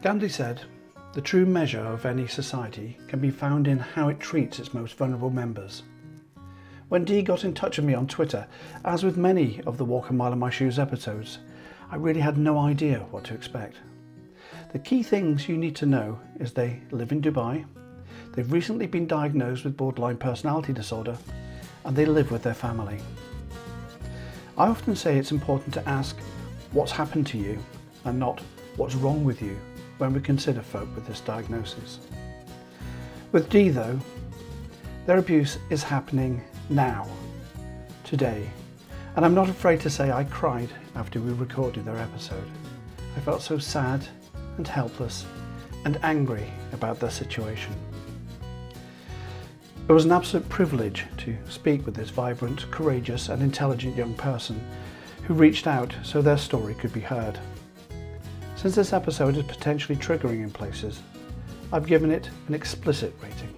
Gandhi said, The true measure of any society can be found in how it treats its most vulnerable members. When Dee got in touch with me on Twitter, as with many of the Walk a Mile in My Shoes episodes, I really had no idea what to expect. The key things you need to know is they live in Dubai, they've recently been diagnosed with borderline personality disorder, and they live with their family. I often say it's important to ask what's happened to you and not what's wrong with you when we consider folk with this diagnosis. With Dee though, their abuse is happening now, today, and I'm not afraid to say I cried after we recorded their episode. I felt so sad and helpless and angry about their situation. It was an absolute privilege to speak with this vibrant, courageous, and intelligent young person who reached out so their story could be heard. Since this episode is potentially triggering in places, I've given it an explicit rating.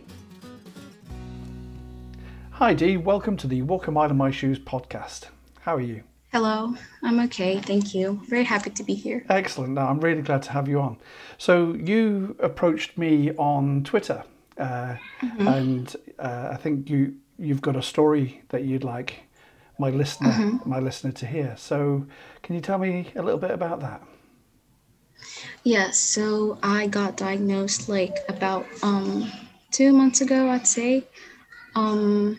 Hi Dee, welcome to the Walk a Mile in My Shoes podcast. How are you? Hello, I'm okay, thank you. Very happy to be here. Excellent. No, I'm really glad to have you on. So you approached me on Twitter uh, mm-hmm. and uh, I think you you've got a story that you'd like my listener mm-hmm. my listener to hear. So can you tell me a little bit about that? Yeah, so I got diagnosed like about um, two months ago, I'd say. Um,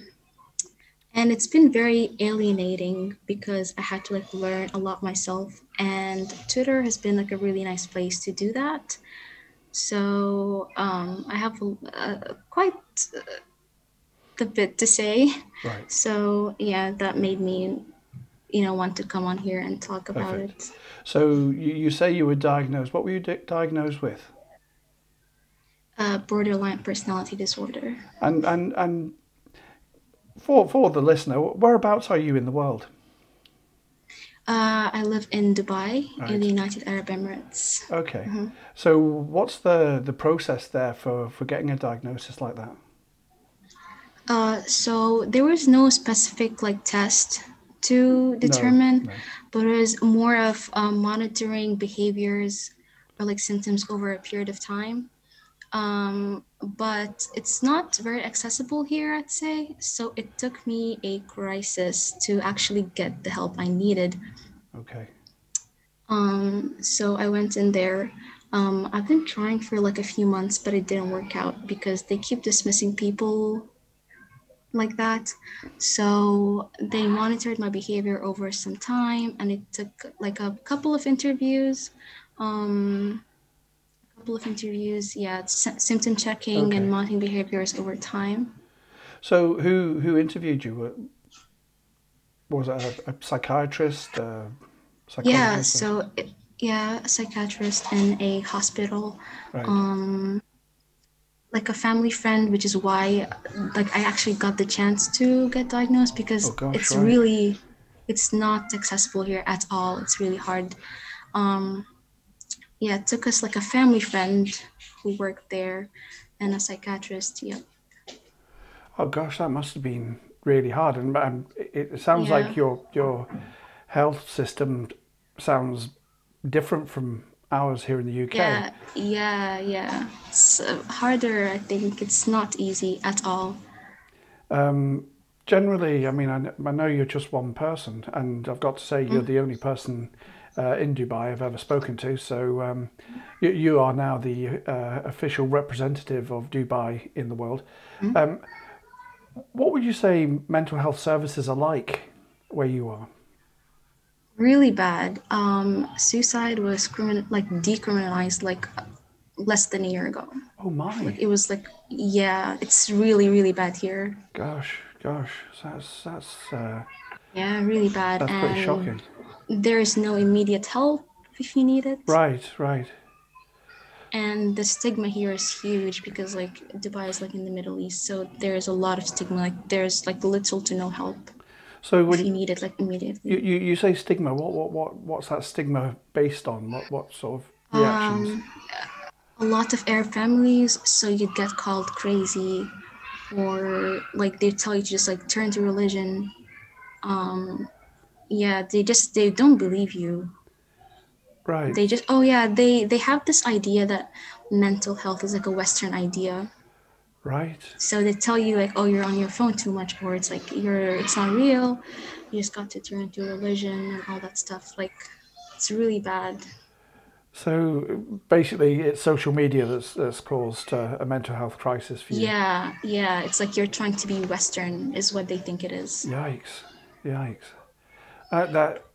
and it's been very alienating because I had to like learn a lot myself. And Twitter has been like a really nice place to do that. So um, I have a, quite a bit to say. Right. So yeah, that made me, you know, want to come on here and talk about Perfect. it. So you, you say you were diagnosed. What were you di- diagnosed with? Uh, borderline personality disorder. And and and for for the listener, whereabouts are you in the world? Uh, I live in Dubai, right. in the United Arab Emirates. Okay. Mm-hmm. So, what's the the process there for for getting a diagnosis like that? Uh, so there was no specific like test to determine, no, no. but it was more of um, monitoring behaviors or like symptoms over a period of time. Um, but it's not very accessible here, I'd say. So it took me a crisis to actually get the help I needed. Okay. Um, so I went in there. Um, I've been trying for like a few months, but it didn't work out because they keep dismissing people like that. So they monitored my behavior over some time, and it took like a couple of interviews. Um, a couple of interviews. Yeah, symptom checking okay. and monitoring behaviors over time. So, who who interviewed you? Was it a, a psychiatrist? A yeah. So, yeah, a psychiatrist in a hospital. Right. Um, like a family friend, which is why, like, I actually got the chance to get diagnosed because oh gosh, it's right. really, it's not accessible here at all. It's really hard. Um, yeah, it took us like a family friend who worked there and a psychiatrist. Yeah. Oh gosh, that must have been really hard. And um, it sounds yeah. like your your health system sounds different from ours here in the UK. Yeah, yeah, yeah. It's uh, harder. I think it's not easy at all. Um, generally, I mean, I, I know you're just one person, and I've got to say you're mm. the only person uh, in Dubai I've ever spoken to. So um, you, you, are now the uh, official representative of Dubai in the world. Mm-hmm. Um, what would you say mental health services are like where you are? Really bad. Um, suicide was crimin- like decriminalized like less than a year ago. Oh my! Like, it was like yeah, it's really really bad here. Gosh, gosh, that's that's. Uh, yeah, really bad. That's and pretty shocking there is no immediate help if you need it. Right, right. And the stigma here is huge because like Dubai is like in the Middle East, so there's a lot of stigma. Like there's like little to no help. So when you need it like immediately. You, you, you say stigma. What what what what's that stigma based on? What what sort of reactions? Um, a lot of Arab families, so you'd get called crazy, or like they tell you to just like turn to religion. Um, yeah they just they don't believe you Right. They just oh yeah, they they have this idea that mental health is like a Western idea. Right. So they tell you like, oh, you're on your phone too much, or it's like you're it's not real. You just got to turn to religion and all that stuff. Like, it's really bad. So basically, it's social media that's that's caused uh, a mental health crisis for you. Yeah, yeah. It's like you're trying to be Western, is what they think it is. Yikes! Yikes! Uh, that.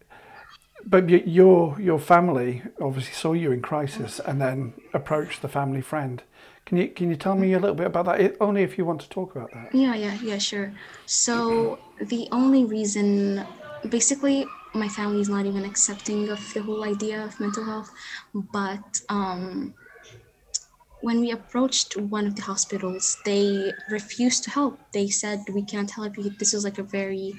But your your family obviously saw you in crisis and then approached the family friend. Can you can you tell me a little bit about that? It, only if you want to talk about that. Yeah, yeah, yeah, sure. So the only reason, basically, my family is not even accepting of the whole idea of mental health, but um, when we approached one of the hospitals, they refused to help. They said we can't help you. This is like a very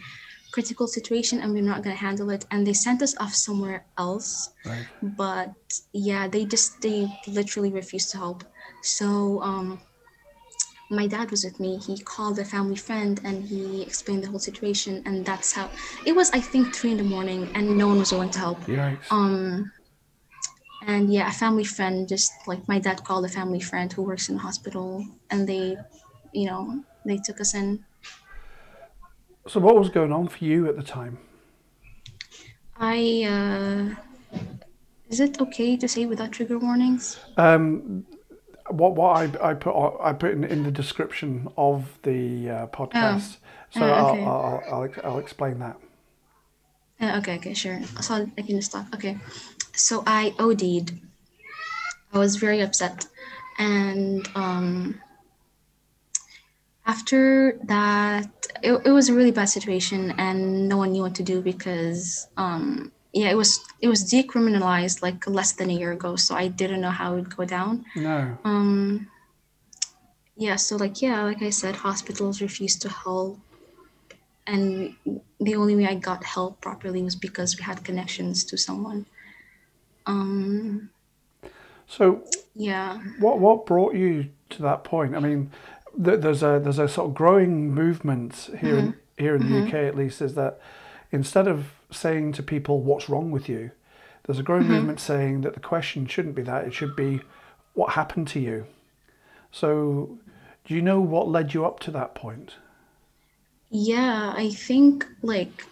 critical situation, and we're not gonna handle it. And they sent us off somewhere else. Right. But yeah, they just they literally refused to help. So um, my dad was with me. He called a family friend and he explained the whole situation, and that's how it was. I think three in the morning, and no one was willing to help. Yikes! Um, and yeah, a family friend just like my dad called a family friend who works in the hospital, and they, you know, they took us in. So what was going on for you at the time? I uh, is it okay to say without trigger warnings? Um, what what I, I put on- I put in, in the description of the uh, podcast. So Oh, okay. I'll, I'll, I'll I'll explain that. Uh, okay, okay, sure. So I can stop. Okay. So I OD'd. I was very upset. And um, after that, it, it was a really bad situation and no one knew what to do because um, yeah, it was it was decriminalized like less than a year ago. So I didn't know how it would go down. No. Um, yeah, so like yeah, like I said, hospitals refused to help, and the only way I got help properly was because we had connections to someone. Um, So yeah, what what brought you to that point? I mean, th- there's a there's a sort of growing movement here in here in the UK at least is that instead of saying to people what's wrong with you, there's a growing movement saying that the question shouldn't be that it should be what happened to you. So, do you know what led you up to that point? yeah, I think like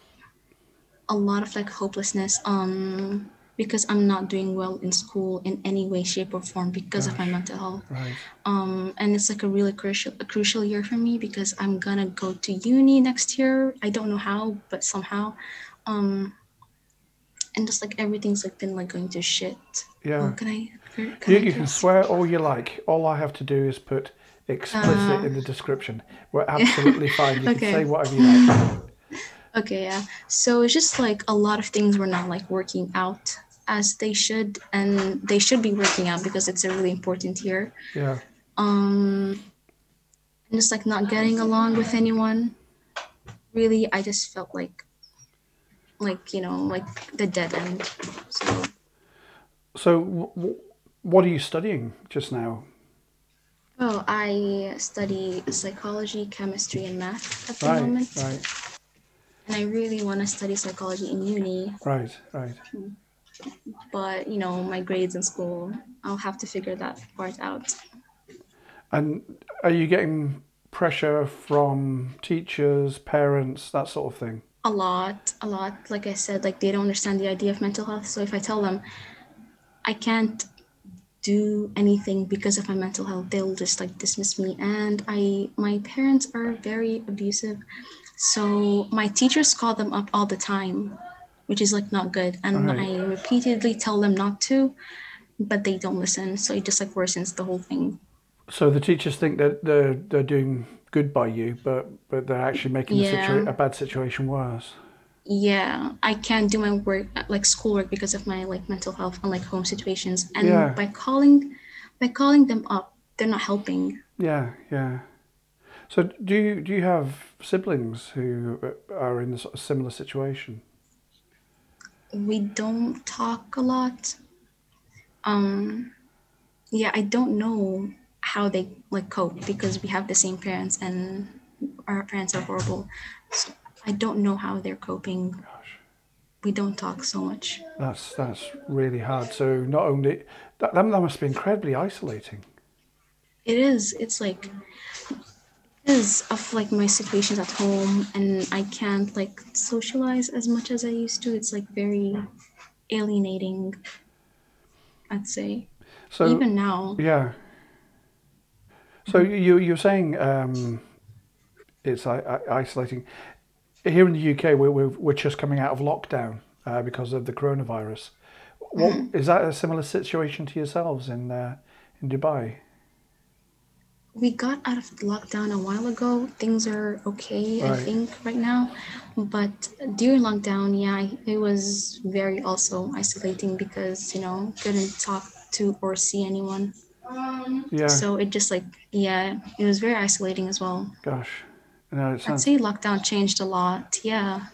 a lot of like hopelessness. Um, because I'm not doing well in school in any way, shape, or form because of my mental health. Right. um, and it's like a really crucial a crucial year for me because I'm gonna go to uni next year. I don't know how, but somehow, um, and just like everything's like been like going to shit. Yeah. Oh, can I? Can You, I you can swear all you like. All I have to do is put explicit in the description. We're absolutely fine. You Uh. Okay. can say whatever you like. Okay, yeah. So it's just like a lot of things were not like working out as they should, and they should be working out because it's a really important year. Yeah. Um, and just like not getting along with anyone. Really, I just felt like, like you know, like the dead end. So So, w- w- what are you studying just now? Oh, I study psychology, chemistry, and math at the Right, moment. right, And I really want to study psychology in uni, right, right. but you know, my grades in school, I'll have to figure that part out. And are you getting pressure from teachers, parents, that sort of thing? A lot, a lot. Like I said, like they don't understand the idea of mental health. So if I tell them I can't do anything because of my mental health, they'll just like dismiss me. And I, my parents are very abusive. So my teachers call them up all the time, which is like not good. And Right. I repeatedly tell them not to, but they don't listen. So it just like worsens the whole thing. So the teachers think that they're they're doing good by you, but but they're actually making the situa- a bad situation worse. Yeah, I can't do my work like schoolwork because of my like mental health and like home situations. And Yeah. by calling, by calling them up, they're not helping. Yeah, yeah. So do you do you have siblings who are in a sort of similar situation? We don't talk a lot. Um, yeah, I don't know how they like cope because we have the same parents and our parents are horrible. So I don't know how they're coping. Gosh. we don't talk so much. That's that's really hard. So not only that, that must be incredibly isolating. It is. It's like because of like my situations at home and I can't like socialize as much as I used to. It's like very alienating. I'd say. So Even now. yeah. So you you're saying um, it's isolating. Here in the UK, we're we're, we're just coming out of lockdown uh, because of the coronavirus. Is that a similar situation to yourselves in uh, in Dubai? We got out of lockdown a while ago. Things are okay, I think, right now. But during lockdown, yeah, it was very also isolating because, you know, couldn't talk to or see anyone. Um, yeah. So it just like, yeah, it was very isolating as well. Gosh. No, it I'd say lockdown changed a lot. Yeah.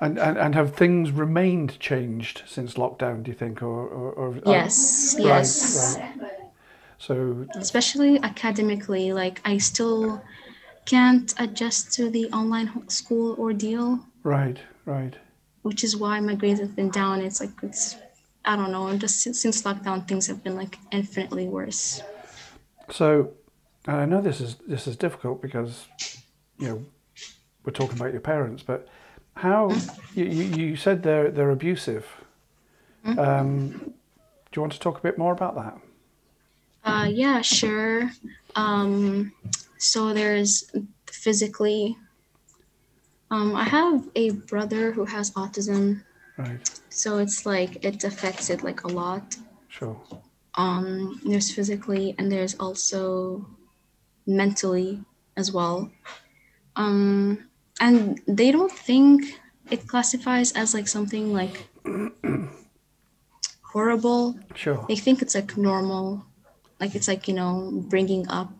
And, and and have things remained changed since lockdown? Do you think, or or, or oh, Yes, right, yes. right. So Especially academically, like I still can't adjust to the online school ordeal. right, right. which is why my grades have been down. It's like it's I don't know. Just since, since lockdown, things have been like infinitely worse. So, and I know this is this is difficult because, you know, we're talking about your parents, but how you, you, you said they're they're abusive. Um, do you want to talk a bit more about that? Uh, yeah, sure. Um, so there's physically. Um, I have a brother who has autism, Right, so it's like it affects it like a lot. sure. Um, there's physically, and there's also mentally as well. Um, and they don't think it classifies as like something like horrible. Sure. They think it's like normal, like it's like you know bringing up.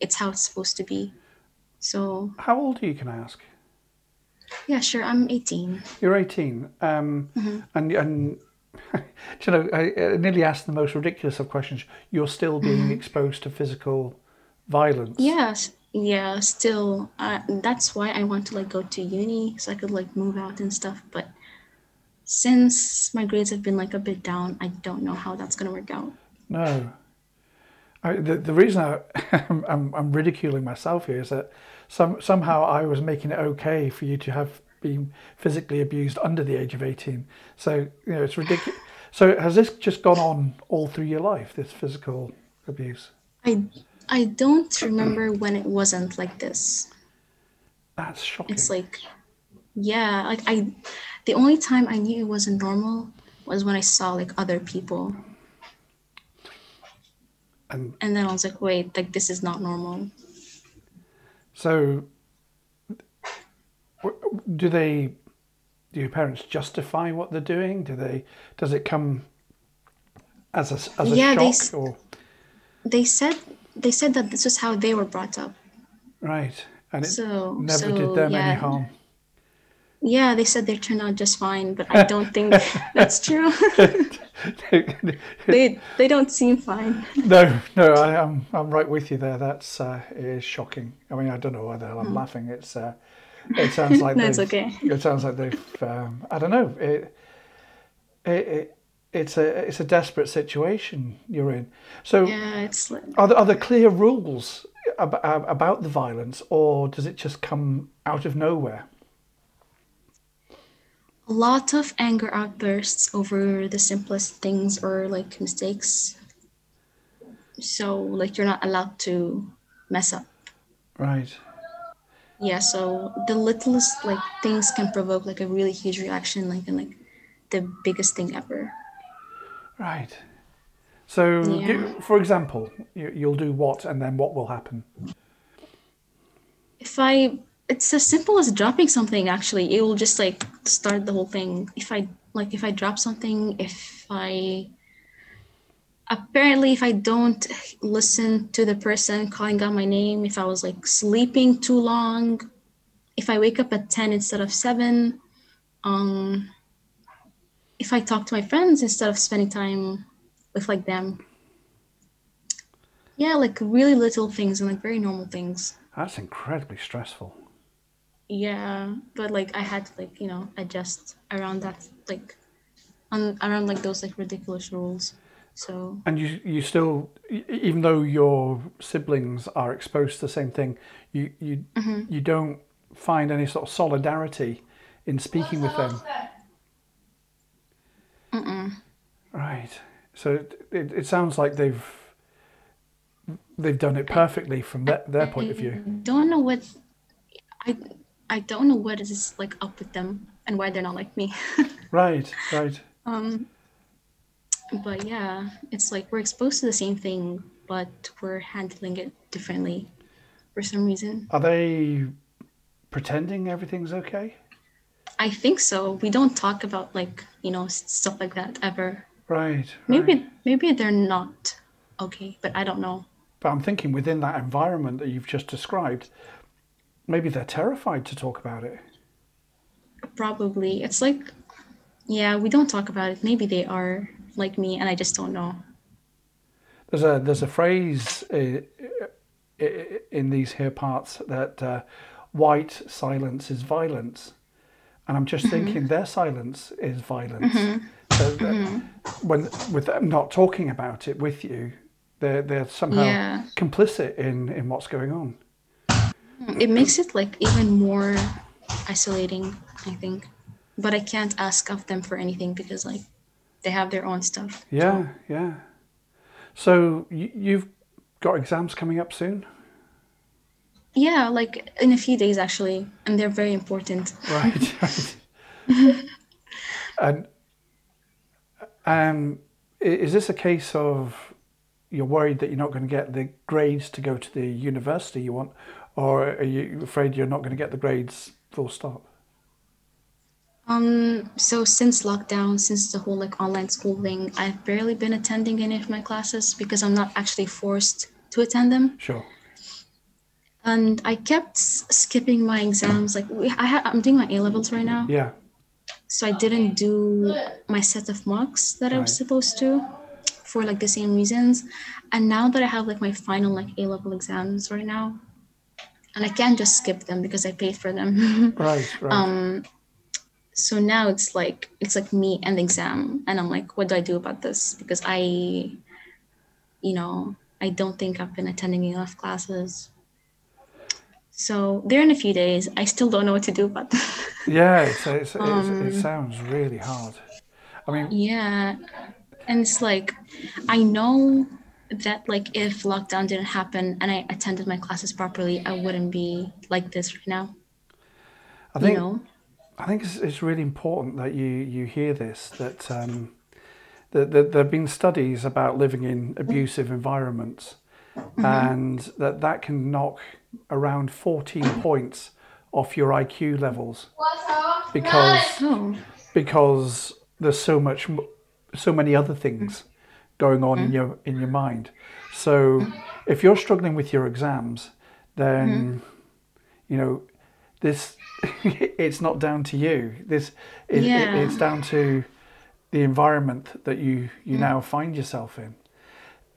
It's how it's supposed to be. So How old are you? Can I ask? Yeah, sure. I'm 18. You're 18, um, and and you know I, I nearly asked the most ridiculous of questions. You're still being exposed to physical violence. Yes, yeah. Still, uh, that's why I want to like go to uni so I could like move out and stuff. But since my grades have been like a bit down, I don't know how that's gonna work out. No. I, the, the reason I, I'm, I'm ridiculing myself here is that some, somehow I was making it okay for you to have been physically abused under the age of 18. So, you know, it's ridiculous. So, has this just gone on all through your life, this physical abuse? I I don't remember when it wasn't like this. That's shocking. It's like, yeah, like I, the only time I knew it wasn't normal was when I saw like other people, and and then I was like, wait, like this is not normal. So, do they, do your parents justify what they're doing? Do they, does it come as a, as a Yeah, they shock s- or, They said they said that this is how they were brought up. right? And it So never so, did them yeah. any harm. Yeah, they said they turned out just fine, but I don't think that's true. they they don't seem fine. No, no, I, I'm I'm right with you there. That's uh, is shocking. I mean, I don't know why the hell I'm laughing. It's uh, it sounds like. No, it's they've- okay. It sounds like they've. Um, I don't know. It, it, it it's a it's a desperate situation you're in. So Yeah, it's like, are there, are there clear rules about, about the violence, or does it just come out of nowhere? A lot of anger outbursts over the simplest things or like mistakes. So like you're not allowed to mess up. Right. Yeah, so the littlest like things can provoke like a really huge reaction, like and like the biggest thing ever. Right. So, Yeah. for example, you, you'll do what, and then what will happen? If I it's as simple as dropping something actually. It will just like start the whole thing. If I like if I drop something, if I apparently if I don't listen to the person calling out my name, if I was like sleeping too long, if I wake up at 10 instead of 7, um if I talk to my friends instead of spending time with like them. Yeah, like really little things and like very normal things. That's incredibly stressful. Yeah, but like I had to like you know adjust around that like on around like those like ridiculous rules. So And you you still, even though your siblings are exposed to the same thing, you you mm-hmm. you don't find any sort of solidarity in speaking with them. Right. So it, it, it sounds like they've they've done it perfectly from their, their point of view. I don't know what I I don't know what is like up with them and why they're not like me. Right. Right. um, but yeah, it's like we're exposed to the same thing, but we're handling it differently for some reason. Are they pretending everything's okay? I think so. We don't talk about like you know stuff like that ever. Right. right. Maybe maybe they're not okay, but I don't know. But I'm thinking within that environment that you've just described, maybe they're terrified to talk about it. Probably it's like yeah, we don't talk about it. Maybe they are like me, and I just don't know. There's a there's a phrase uh, uh, uh in these here parts that uh, white silence is violence, and I'm just mm-hmm. thinking their silence is violence. Mm-hmm. So that mm-hmm. when with them not talking about it with you, they're they're somehow Yeah. complicit in in what's going on. It makes it like even more isolating, I think. But I can't ask of them for anything because like they have their own stuff. Yeah, yeah. So you, you've got exams coming up soon, Yeah, like in a few days actually, and they're very important. right? right. and um, is this a case of you're worried that you're not going to get the grades to go to the university you want, or are you afraid you're not going to get the grades full stop? Um, so since lockdown, since the whole like online school thing, I've barely been attending any of my classes because I'm not actually forced to attend them. Sure. And I kept skipping my exams. Like I ha- I'm doing my A levels right now, Yeah. so I didn't do my set of mocks that I was supposed to, for like the same reasons. And now that I have like my final like A level exams right now, and I can't just skip them because I paid for them. Right. Right. um so now it's like it's like me and the exam and i'm like what do i do about this because i you know i don't think i've been attending enough classes so they're in a few days i still don't know what to do about them yeah. It's, it's, it's, um, it sounds really hard. I mean, yeah and it's like i know that like if lockdown didn't happen and i attended my classes properly i wouldn't be like this right now. I think you know I think it's, it's really important that you, you hear this that, um, that, that there have been studies about living in abusive environments and that that can knock around 14 points off your IQ levels because because there's so much so many other things going on in mm. your in your mind. So if you're struggling with your exams then mm-hmm. you know this it's not down to you. This it, it- it's down to the environment that you you mm. now find yourself in.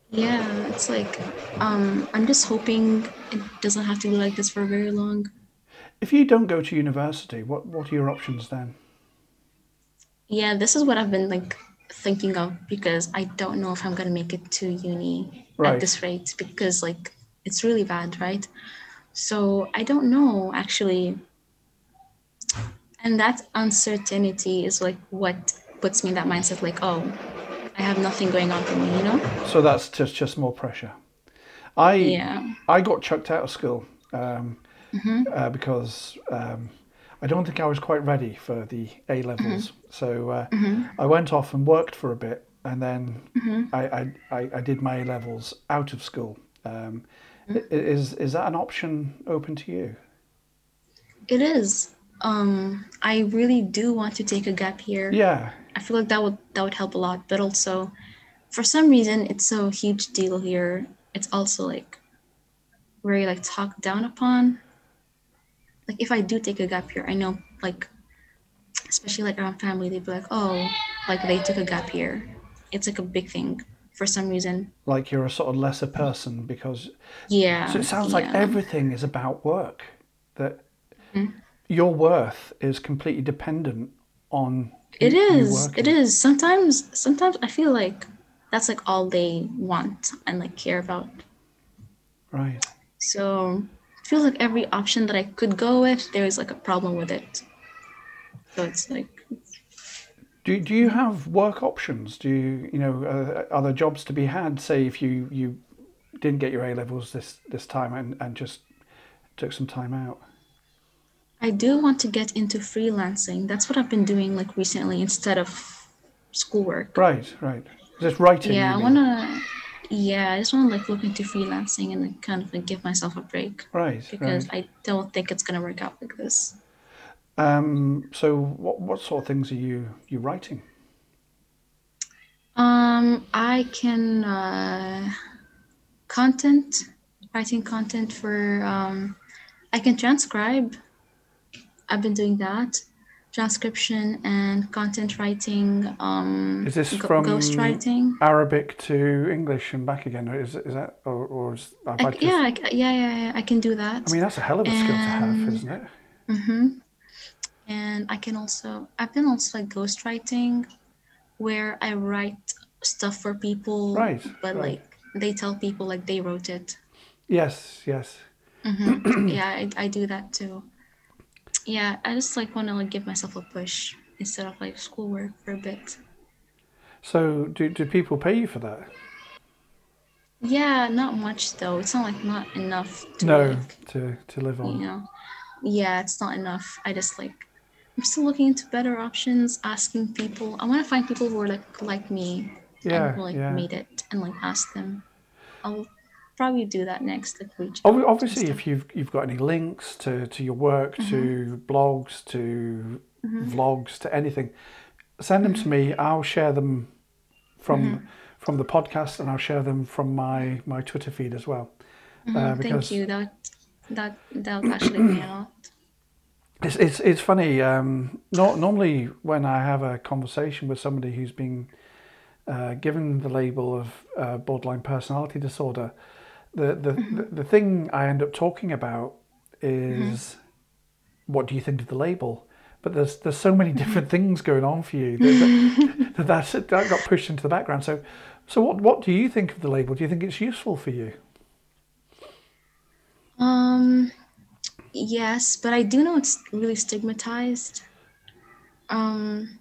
Yeah, it's like um I'm just hoping it doesn't have to be like this for very long. if you don't go to university what what are your options then? Yeah, this is what I've been like thinking of because I don't know if I'm gonna make it to uni Right. at this rate because like it's really bad, right? So I don't know actually. And that uncertainty is like what puts me in that mindset like, oh, I have nothing going on for me, you know? so that's just just more pressure i Yeah. I got chucked out of school um, uh, because um, I don't think I was quite ready for the A levels. So uh, I went off and worked for a bit, and then I, I, I, I did my A levels out of school. Um, i- Is is that an option open to you? It is. Um, I really do want to take a gap year. Yeah, I feel like that would that would help a lot. But also, for some reason, it's a huge deal here. It's also like very like talked down upon. Like if I do take a gap year, I know like, especially like around family, they'd be like, "Oh, like they took a gap year." It's like a big thing for some reason. like you're a sort of lesser person because. Yeah. So it sounds like everything is about work. That mm-hmm. your worth is completely dependent on It you- you is. It working. is. Sometimes sometimes I feel like that's like all they want and like care about. Right. So it feels like every option that I could go with, there is like a problem with it. So it's like Do, do you have work options? Do you, you know, uh, are there jobs to be had? Say if you, you didn't get your A levels this, this time and, and just took some time out. I do want to get into freelancing. That's what I've been doing like recently instead of schoolwork. Right, right. Just writing. Yeah, I you mean? Yeah, I just wanna like look into freelancing and like kind of like give myself a break Right, because right. I don't think it's gonna work out like this. Um, so what, what sort of things are you, you writing? Um, I can uh, content writing content for um, I can transcribe. I've been doing that, transcription and content writing. Um, Is this go- from ghostwriting? Arabic to English and back again? Is, is that, or, or is, I I, yeah, I, yeah, yeah, yeah. I can do that. I mean, that's a hell of a skill to have, isn't it? Mm-hmm. And I can also, I've been also like ghostwriting, where I write stuff for people, Right, but right. like they tell people like they wrote it. Yes, yes. Mm-hmm. yeah, I, I do that too. Yeah, I just like want to like give myself a push instead of like schoolwork for a bit. So do, do people pay you for that? Yeah, not much though. It's not like not enough to No, like, to, to live you on. know. Yeah, it's not enough. I just like I'm still looking into better options, asking people. I want to find people who are like like me Yeah, and who like yeah. made it and like ask them. I'll probably do that next. Like reach. Ob- out and Obviously, if you've you've got any links to, to your work, Mm-hmm. to blogs, to vlogs, to anything, send them Mm-hmm. to me. I'll share them from from the podcast, and I'll share them from my my Twitter feed as well. Uh, Mhm, because Thank you. That that that would actually mean a lot. It's it's it's funny. Um, not normally when I have a conversation with somebody who's been uh, given the label of uh, borderline personality disorder, the the, the the thing I end up talking about is what do you think of the label? But there's there's so many different things going on for you that, that, that that got pushed into the background. So so what what do you think of the label? Do you think it's useful for you? Um, yes, but I do know it's really stigmatized. Um,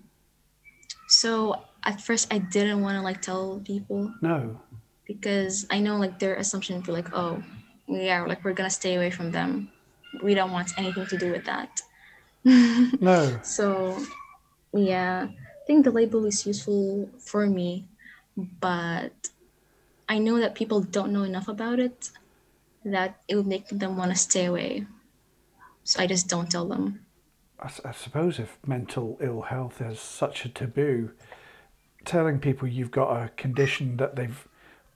so at first I didn't want to like tell people No. Because I know like their assumption would be like, oh, yeah, like we're gonna stay away from them. We don't want anything to do with that. No. So, yeah, I think the label is useful for me, but I know that people don't know enough about it that it would make them want to stay away. So I just don't tell them. I suppose if mental ill health is such a taboo, telling people you've got a condition that they've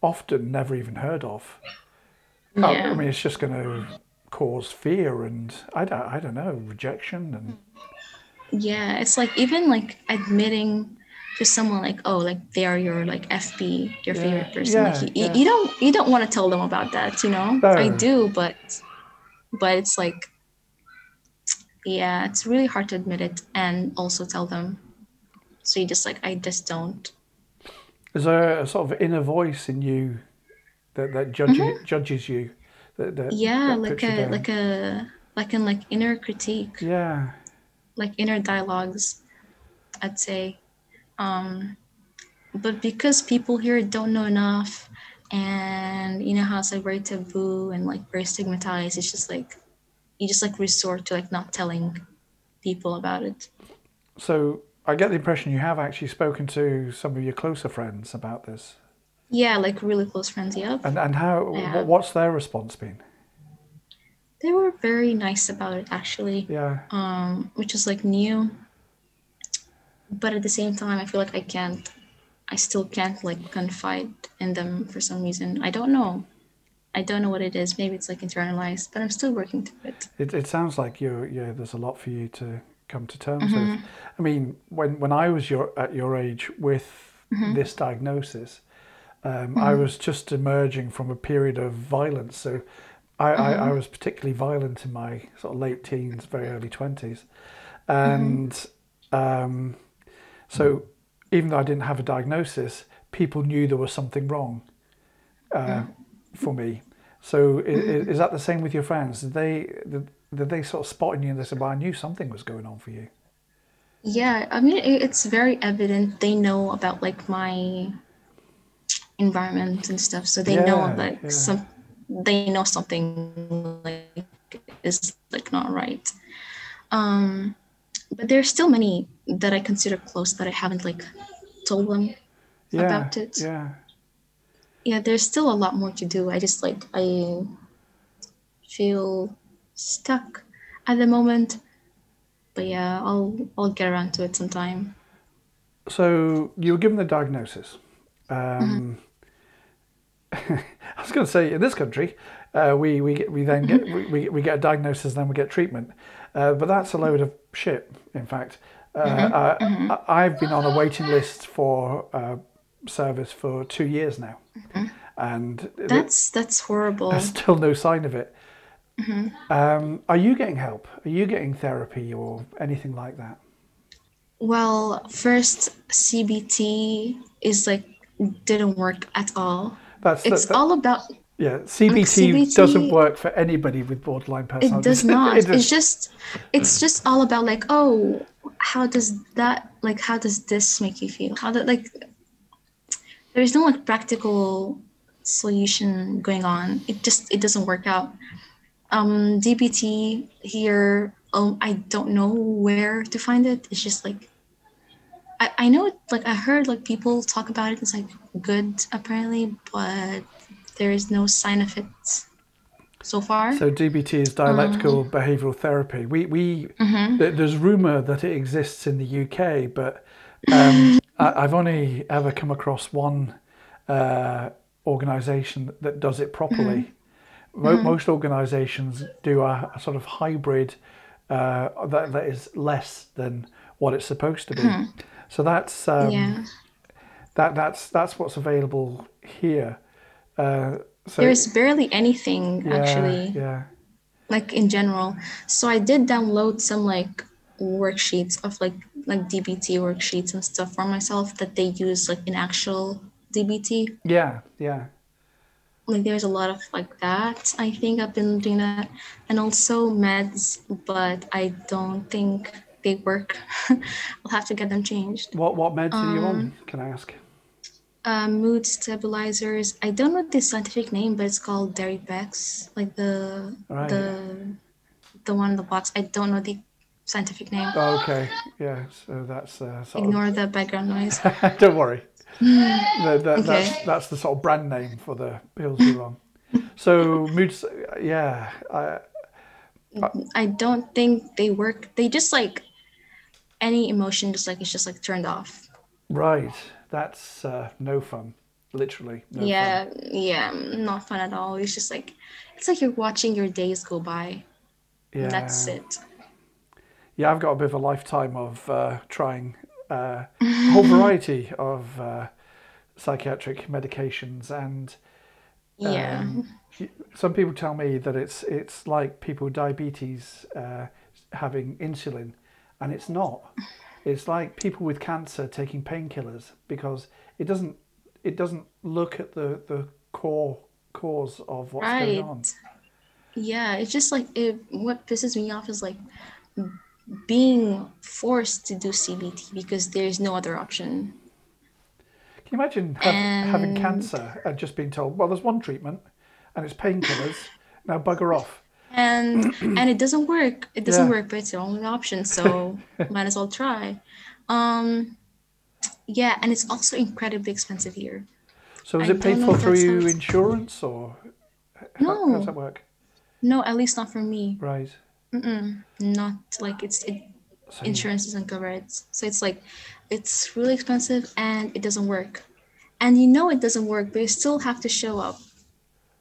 often never even heard of, I- oh, I mean, it's just going to cause fear and I don't, I don't know, rejection and Yeah, it's like even like admitting to someone like, oh, like they are your like FP, your Yeah, favorite person. yeah, like you, yeah. you don't you don't want to tell them about that, you know? I do, but but it's like yeah, it's really hard to admit it and also tell them. So you just like I just don't. Is there a sort of inner voice in you that, that judges, judges you? That, that, Mm-hmm. Yeah, that like a down? like a like an like inner critique. Yeah, like inner dialogues i'd say um but because people here don't know enough and you know how it's like very taboo and like very stigmatized it's just like you just like resort to like not telling people about it so I get the impression you have actually spoken to some of your closer friends about this. yeah like really close friends Yeah. And, and how, Yeah. what's their response been? they were very nice about it actually Yeah. um which is like new but at the same time i feel like i can't i still can't like confide in them for some reason i don't know i don't know what it is maybe it's like internalized but i'm still working through it It, it sounds like you're, yeah, there's a lot for you to come to terms Mm-hmm. with. I mean, when, when I was your, at your age with Mm-hmm. this diagnosis, um, I was just emerging from a period of violence. So I, I, I was particularly violent in my sort of late teens, very early twenties, and um, so even though I didn't have a diagnosis, people knew there was something wrong uh, for me. So i- i- is that the same with your friends? Did they did, did they sort of spotted you and they said, "Well, I knew something was going on for you." Yeah, I mean it's very evident they know about like my environment and stuff, so they know like yeah. some they know something like is like not right. Um, but there's still many that I consider close that I haven't like told them Yeah, about it. yeah. Yeah, there's still a lot more to do. I just like I feel stuck at the moment. But yeah, I'll I'll get around to it sometime. So you were given the diagnosis. Um, I was going to say in this country, uh, we we get, we then get we, we, we get a diagnosis, and then we get treatment, uh, but that's a load of shit. In fact, uh, I, I, I've been on a waiting list for uh, service for two years now, and th- That's that's horrible. there's still no sign of it. Um, are you getting help? Are you getting therapy or anything like that? Well, first CBT is like didn't work at all. That's It's that, that- all about yeah. CBT, CBT doesn't work for anybody with borderline personality. it does not. It It's just it's just all about like, oh, how does that like how does this make you feel? How that like there's no like practical solution going on. It just it doesn't work out. Um DBT here, um I don't know where to find it. It's just like I, I know it like I heard like people talk about it. It's like good apparently, but there is no sign of it so far. So DBT is dialectical Um, behavioural therapy. We we Mm-hmm. th- there's rumour that it exists in the UK, but um, I, I've only ever come across one uh, organisation that does it properly. Mm-hmm. Mo- Most organisations do a, a sort of hybrid uh, that that is less than what it's supposed to be. So that's um, yeah. that that's that's what's available here. Uh, so There's barely anything yeah, actually, yeah. like in general. So I did download some like worksheets of like like DBT worksheets and stuff for myself that they use like in actual DBT. Yeah, yeah. Like there's a lot of like that. I think I've been doing that, and also meds, but I don't think they work. I'll have to get them changed. What what meds are you Um, on? Can I ask? Uh, mood stabilizers. I don't know the scientific name, but it's called Deripex, like the Right. the the one in the box. I don't know the scientific name. Oh, okay, yeah. So that's uh, Ignore the background noise. Don't worry. That- that- That's Okay. that's the sort of brand name for the pills you're on. So mood, s- yeah. I, I don't think they work. They just like any emotion, just like it's just like turned off. right. That's uh, no fun. Literally. No yeah, yeah, not fun at all. It's just like it's like you're watching your days go by. Yeah. And that's it. Yeah, I've got a bit of a lifetime of uh, trying uh, a whole variety of uh, psychiatric medications and Yeah. Um, some people tell me that it's it's like people with diabetes uh, having insulin, and it's not. It's like people with cancer taking painkillers because it doesn't it doesn't look at the the core cause of what's going on. Yeah, it's just like it, what pisses me off is like being forced to do CBT because there's no other option. Can you imagine have, having cancer and just being told, well, there's one treatment, and it's painkillers. now bugger off. And and it doesn't work. It doesn't Yeah. work, but it's the only option, so might as well try. Um yeah, and it's also incredibly expensive here. So is I it paid for through insurance or how, how does that work? No, at least not for me. Right. Mm-mm. Not like it's it So insurance doesn't cover it. So it's like it's really expensive and it doesn't work. And you know it doesn't work, but you still have to show up.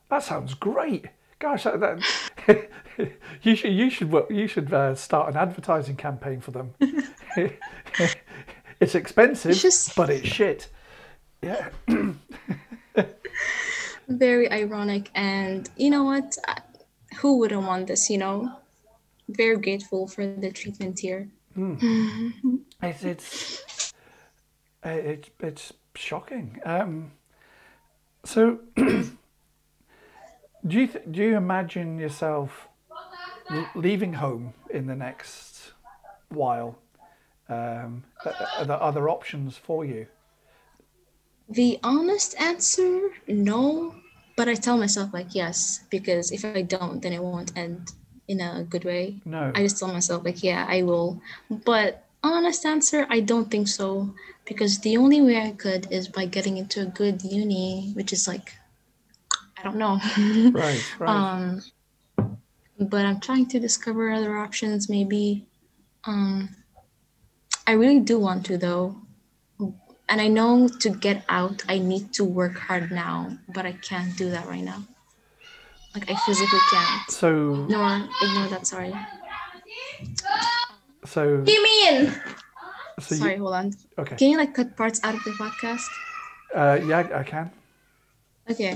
That sounds great. Gosh, that, that you should you should you should uh, start an advertising campaign for them. it's expensive, It's just- but it's shit. Yeah, Very ironic. And you know what? I, who wouldn't want this, you know? Very grateful for the treatment here. It's it's uh, it's it's shocking. Um, so, do you th- do you imagine yourself l- leaving home in the next while? Um, are are there other options for you? The honest answer, no. But I tell myself like yes, because if I don't, then it won't end in a good way. No. I just told myself like yeah, I will. But honest answer, I don't think so. Because the only way I could is by getting into a good uni, which is like I don't know. Right, right. um but I'm trying to discover other options maybe. Um I really do want to though. And I know to get out, I need to work hard now, but I can't do that right now. Like I physically can't. so Ignore, ignore that. Sorry. so Give me in. so Sorry, you, hold on. okay. Can you like cut parts out of the podcast? Uh, yeah, I can. Okay.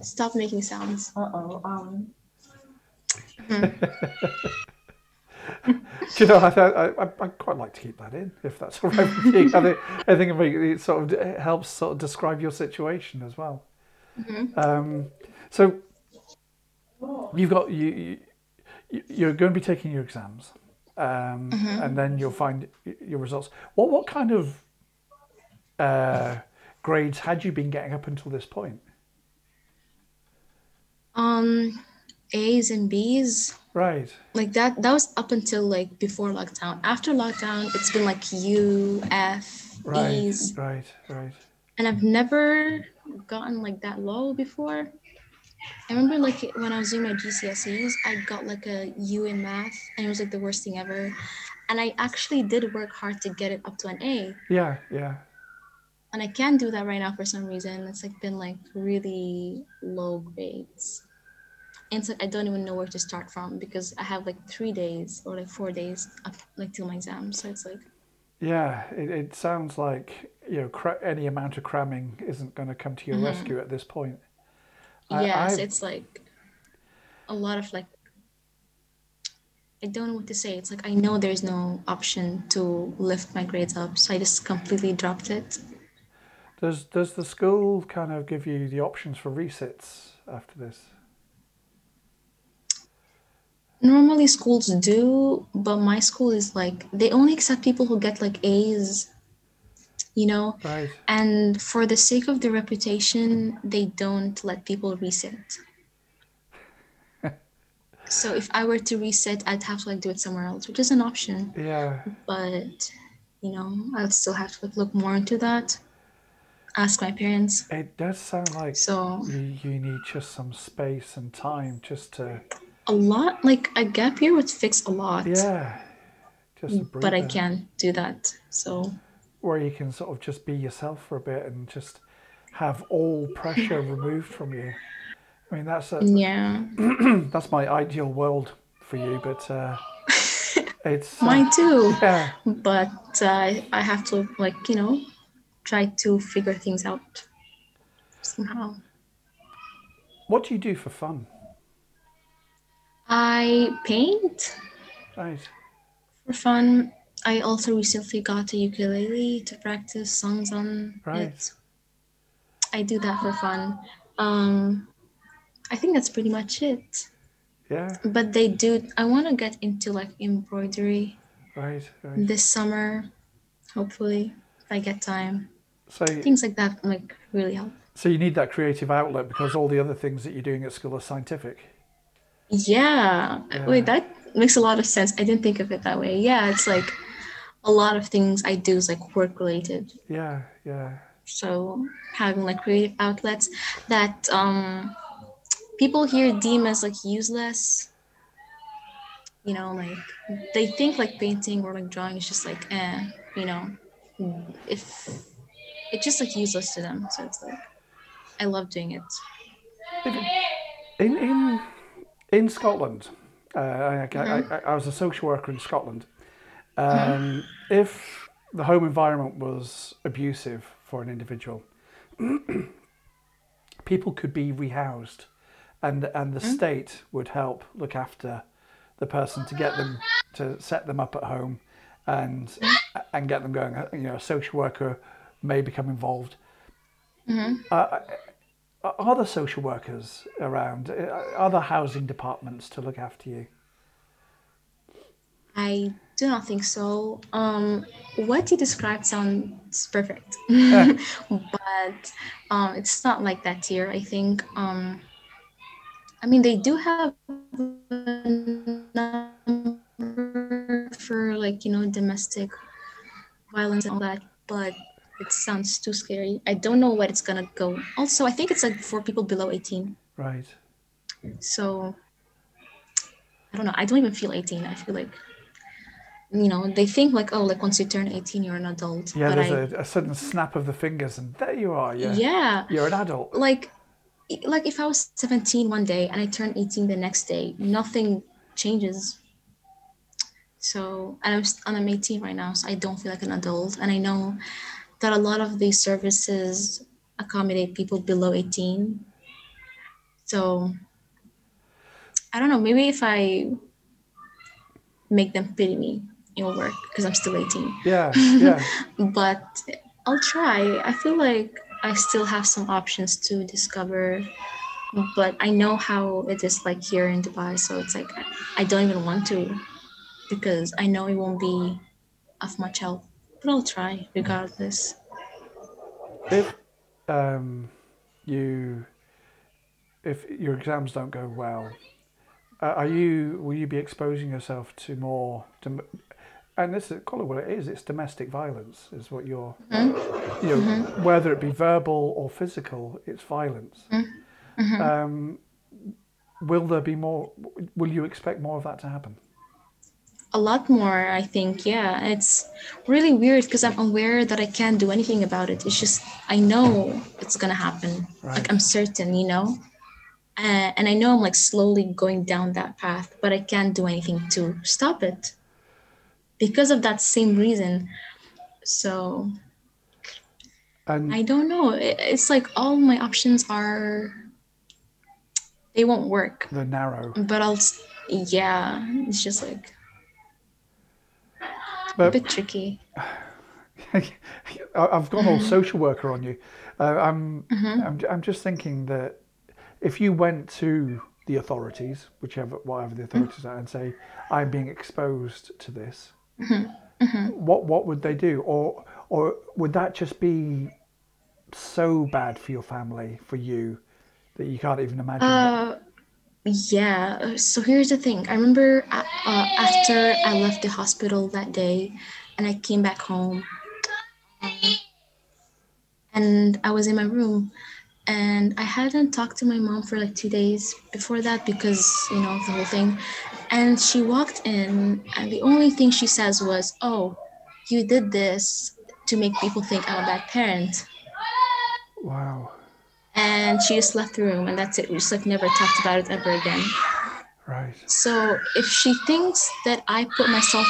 Stop making sounds. Uh oh. Um. Do you know, I, I I I'd quite like to keep that in, if that's all right with you. I think, I think it, make- it sort of it helps sort of describe your situation as well. Um, so you've got you, you you're going to be taking your exams, um, and then you'll find your results. What what kind of uh, grades had you been getting up until this point? Um, A's and B's. Right. like that that was up until like before lockdown after lockdown it's been like u f Right. e's Right. Right. and i've never gotten like that low before i remember like when i was doing my gcse's i got like a u in math and it was like the worst thing ever and i actually did work hard to get it up to an a Yeah. Yeah. and i can't do that right now for some reason it's like been like really low grades and so I don't even know where to start from because I have like three days or like four days up like till my exam. So it's like Yeah, it, it sounds like you know cra- any amount of cramming isn't going to come to your mm-hmm. rescue at this point. I- yes, I've- it's like a lot of like I don't know what to say. It's like I know there's no option to lift my grades up, so I just completely dropped it. Does does the school kind of give you the options for resits after this? Normally schools do, but my school is like they only accept people who get like A's, you know. Right. And for the sake of the reputation, they don't let people reset so if I were to reset I'd have to like do it somewhere else, which is an option. Yeah. But you know, I'd still have to like look more into that. Ask my parents. It does sound like So you, you need just some space and time just to a lot, like a gap year would fix a lot. yeah, just a But I can't do that. So where you can sort of just be yourself for a bit and just have all pressure removed from you. I mean that's a, yeah, that's my ideal world for you, but uh, it's uh, mine too. yeah. But uh, I have to like you know try to figure things out somehow. What do you do for fun? I paint Right. for fun. I also recently got a ukulele to practice songs on Right. it. I do that for fun. Um, I think that's pretty much it. Yeah. But they do. I want to get into like embroidery Right. Right. this summer, hopefully, if I get time. So Things like that like really help. so you need that creative outlet because all the other things that you're doing at school are scientific. Yeah. Yeah. Wait, that makes a lot of sense. I didn't think of it that way. Yeah, it's like a lot of things I do is like work related. Yeah. Yeah. So having like creative outlets that um people here deem as like useless. You know, like they think like painting or like drawing is just like eh, you know, if it's just like useless to them. So it's like I love doing it. In in in Scotland, uh, I, I, Mm-hmm. I, I was a social worker in Scotland. Um, If the home environment was abusive for an individual, people could be rehoused and and the state would help look after the person to get them to set them up at home, and and get them going. You know, a social worker may become involved. Uh, are there social workers around? Uh, Are there housing departments to look after you? I do not think so. Um, what you described sounds perfect, but um, it's not like that here. I think. Um, I mean, they do have a number for like you know domestic violence and all that, but it sounds too scary. I don't know what it's gonna go. Also, I think it's like for people below eighteen. Right. So I don't know. I don't even feel 18. I feel like you know, they think like, oh, like once you turn 18, you're an adult. Yeah, but there's I, a, a sudden snap of the fingers, and there you are. Yeah. yeah, You're an adult. like, like if I was 17 one day and I turned 18 the next day, nothing changes. So, and I'm and I'm 18 right now, so I don't feel like an adult, and I know that a lot of these services accommodate people below 18. So, I don't know. Maybe if I make them pity me, it'll work because I'm still 18 Yeah. Yeah. but I'll try. I feel like I still have some options to discover, but I know how it is like here in Dubai, so it's like I don't even want to because I know it won't be of much help. But I'll try regardless. if um, you if your exams don't go well, uh, are you will you be exposing yourself to more? And this is call it what it is. It's domestic violence, is what you're. You know, whether it be verbal or physical, it's violence. Um, will there be more? Will you expect more of that to happen? A lot more, I think. Yeah, it's really weird because I'm aware that I can't do anything about it. It's just I know it's gonna happen. Right. Like I'm certain, you know. Uh, and I know I'm like slowly going down that path, but I can't do anything to stop it because of that same reason. So And I don't know. It's like all my options are they won't work. the narrow. But I'll yeah, it's just like a bit tricky. I've gone all mm-hmm. social worker on you. Uh, I'm, mm-hmm. I'm, I'm just thinking that if you went to the authorities, whichever, whatever the authorities mm-hmm. are, and say, "I'm being exposed to this," what what would they do, or or would that just be so bad for your family, for you, that you can't even imagine? Uh, yeah. So here's the thing. I remember uh, uh, after I left the hospital that day, and I came back home, and I was in my room, and I hadn't talked to my mom for like two days before that because you know the whole thing, and she walked in, and the only thing she says was, "Oh, you did this to make people think I'm a bad parent." Wow. And she just left the room, and that's it. We just like never talked about it ever again. Right. So if she thinks that I put myself,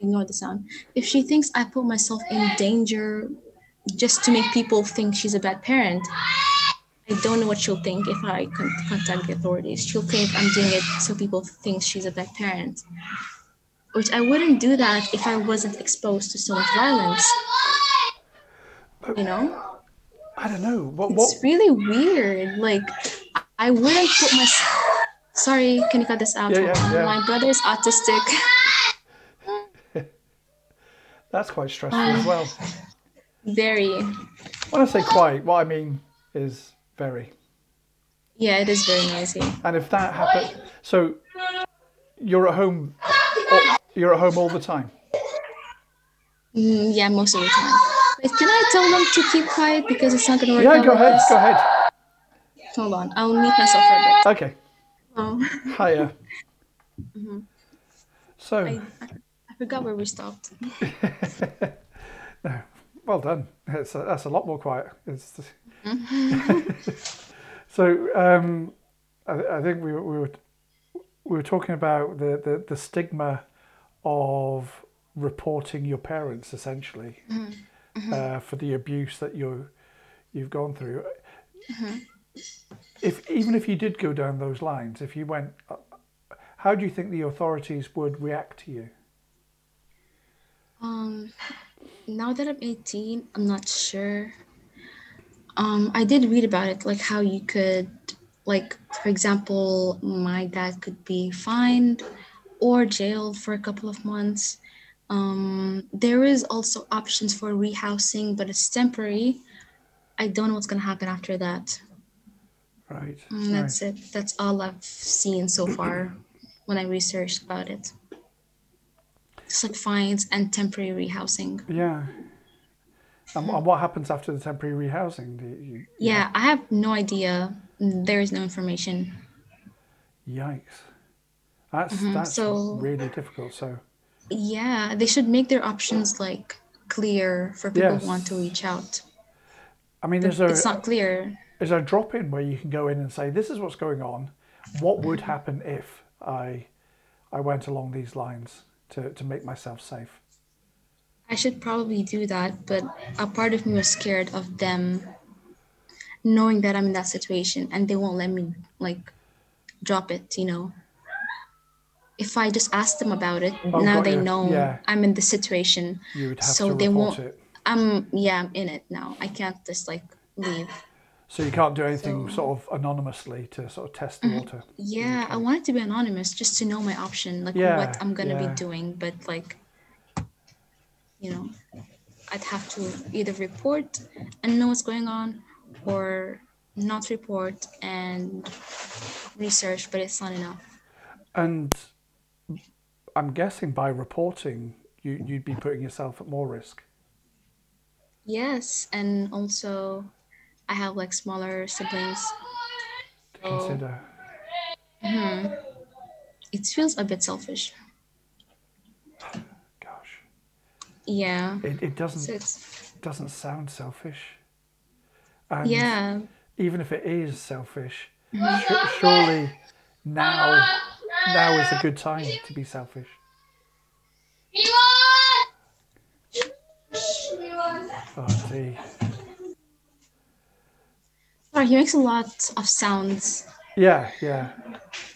ignore the sound. If she thinks I put myself in danger just to make people think she's a bad parent, I don't know what she'll think if I con- contact the authorities. She'll think I'm doing it so people think she's a bad parent, which I wouldn't do that if I wasn't exposed to so much violence. You know? I don't know. What what It's really weird. Like, I wouldn't put my. Sorry, can you cut this out? Yeah, yeah, yeah. My brother is autistic. that's quite stressful as well. Very. When I say quite, what I mean is very. Yeah, it is very noisy. And if that happens, so you're at home, you're at home all the time. Mm, yeah, most of the time. Wait, can I tell them to keep quiet because it's not gonna work? Yeah, go ahead, this? go ahead. Hold on, I'll mute myself for a bit. Okay, Oh, hiya. So, I, I forgot where we stopped. well done. It's a, that's a lot more quiet. It's so, um, I, I think we, were- we were we were talking about the, the, the stigma of reporting your parents essentially uh, for the abuse that you you've gone through. if even if you did go down those lines, if you went, uh, how do you think the authorities would react to you? Um, now that I'm 18, I'm not sure. Um, I did read about it, like how you could, like, for example, my dad could be fined or jailed for a couple of months. Um, there is also options for rehousing, but it's temporary. I don't know what's gonna happen after that. Right. Mm, right. that's it. That's all I've seen so far when I researched about it. Just like fines and temporary rehousing. Yeah. And, and what happens after the temporary rehousing? Do you, Yeah, I have no idea. There is no information. Yikes. That's that's Mm-hmm. so- really difficult. So Yeah, they should make their options like clear for people who want to reach out. I mean, there's a It's not clear. is there a drop in where you can go in and say, "This is what's going on. What would happen if I I went along these lines to, to make myself safe?" I should probably do that, but a part of me was scared of them knowing that I'm in that situation and they won't let me like drop it, you know. If I just ask them about it, Oh, now they you. know Yeah. I'm in the situation. You would have So they won't- it. I'm yeah, I'm in it now. I can't just like leave. So you can't do anything So- sort of anonymously to sort of test the mm-hmm. water. Yeah, I want it to be anonymous just to know my option, like Yeah, what I'm gonna yeah. be doing. But like, you know, I'd have to either report and know what's going on, or not report and research, but it's not enough. And I'm guessing by reporting, you, you'd be putting yourself at more risk. Yes, and also, I have like smaller siblings. to So Consider. Mm-hmm. it feels a bit selfish. Gosh, Yeah. it, it doesn't it's doesn't sound selfish. And yeah. even if it is selfish, Mm-hmm. surely now now is a good time to be selfish. Oh. Sorry, he makes a lot of sounds. Yeah, yeah,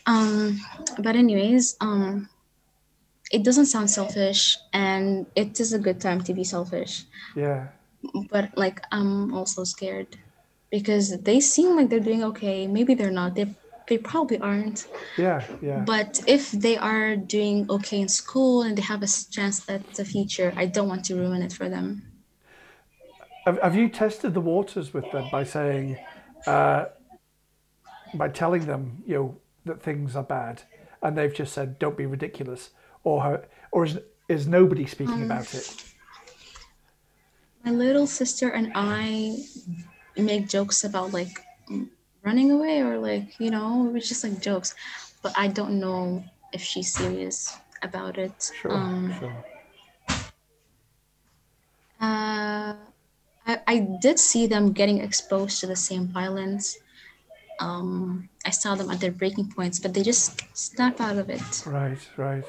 Um, but anyways, um, it doesn't sound selfish, and it is a good time to be selfish. yeah. But like, I'm also scared because they seem like they're doing okay. Maybe they're not. They they probably aren't. Yeah, yeah. But if they are doing okay in school and they have a chance at the future, I don't want to ruin it for them. Have, have you tested the waters with them by saying, uh, by telling them, you know, that things are bad, and they've just said, "Don't be ridiculous," or or is is nobody speaking about it? My little sister and I make jokes about like running away or like, you know, it was just like jokes. But I don't know if she's serious about it. Sure, Um, sure. uh, I, I did see them getting exposed to the same violence. Um, I saw them at their breaking points, but they just snap out of it. Right, right.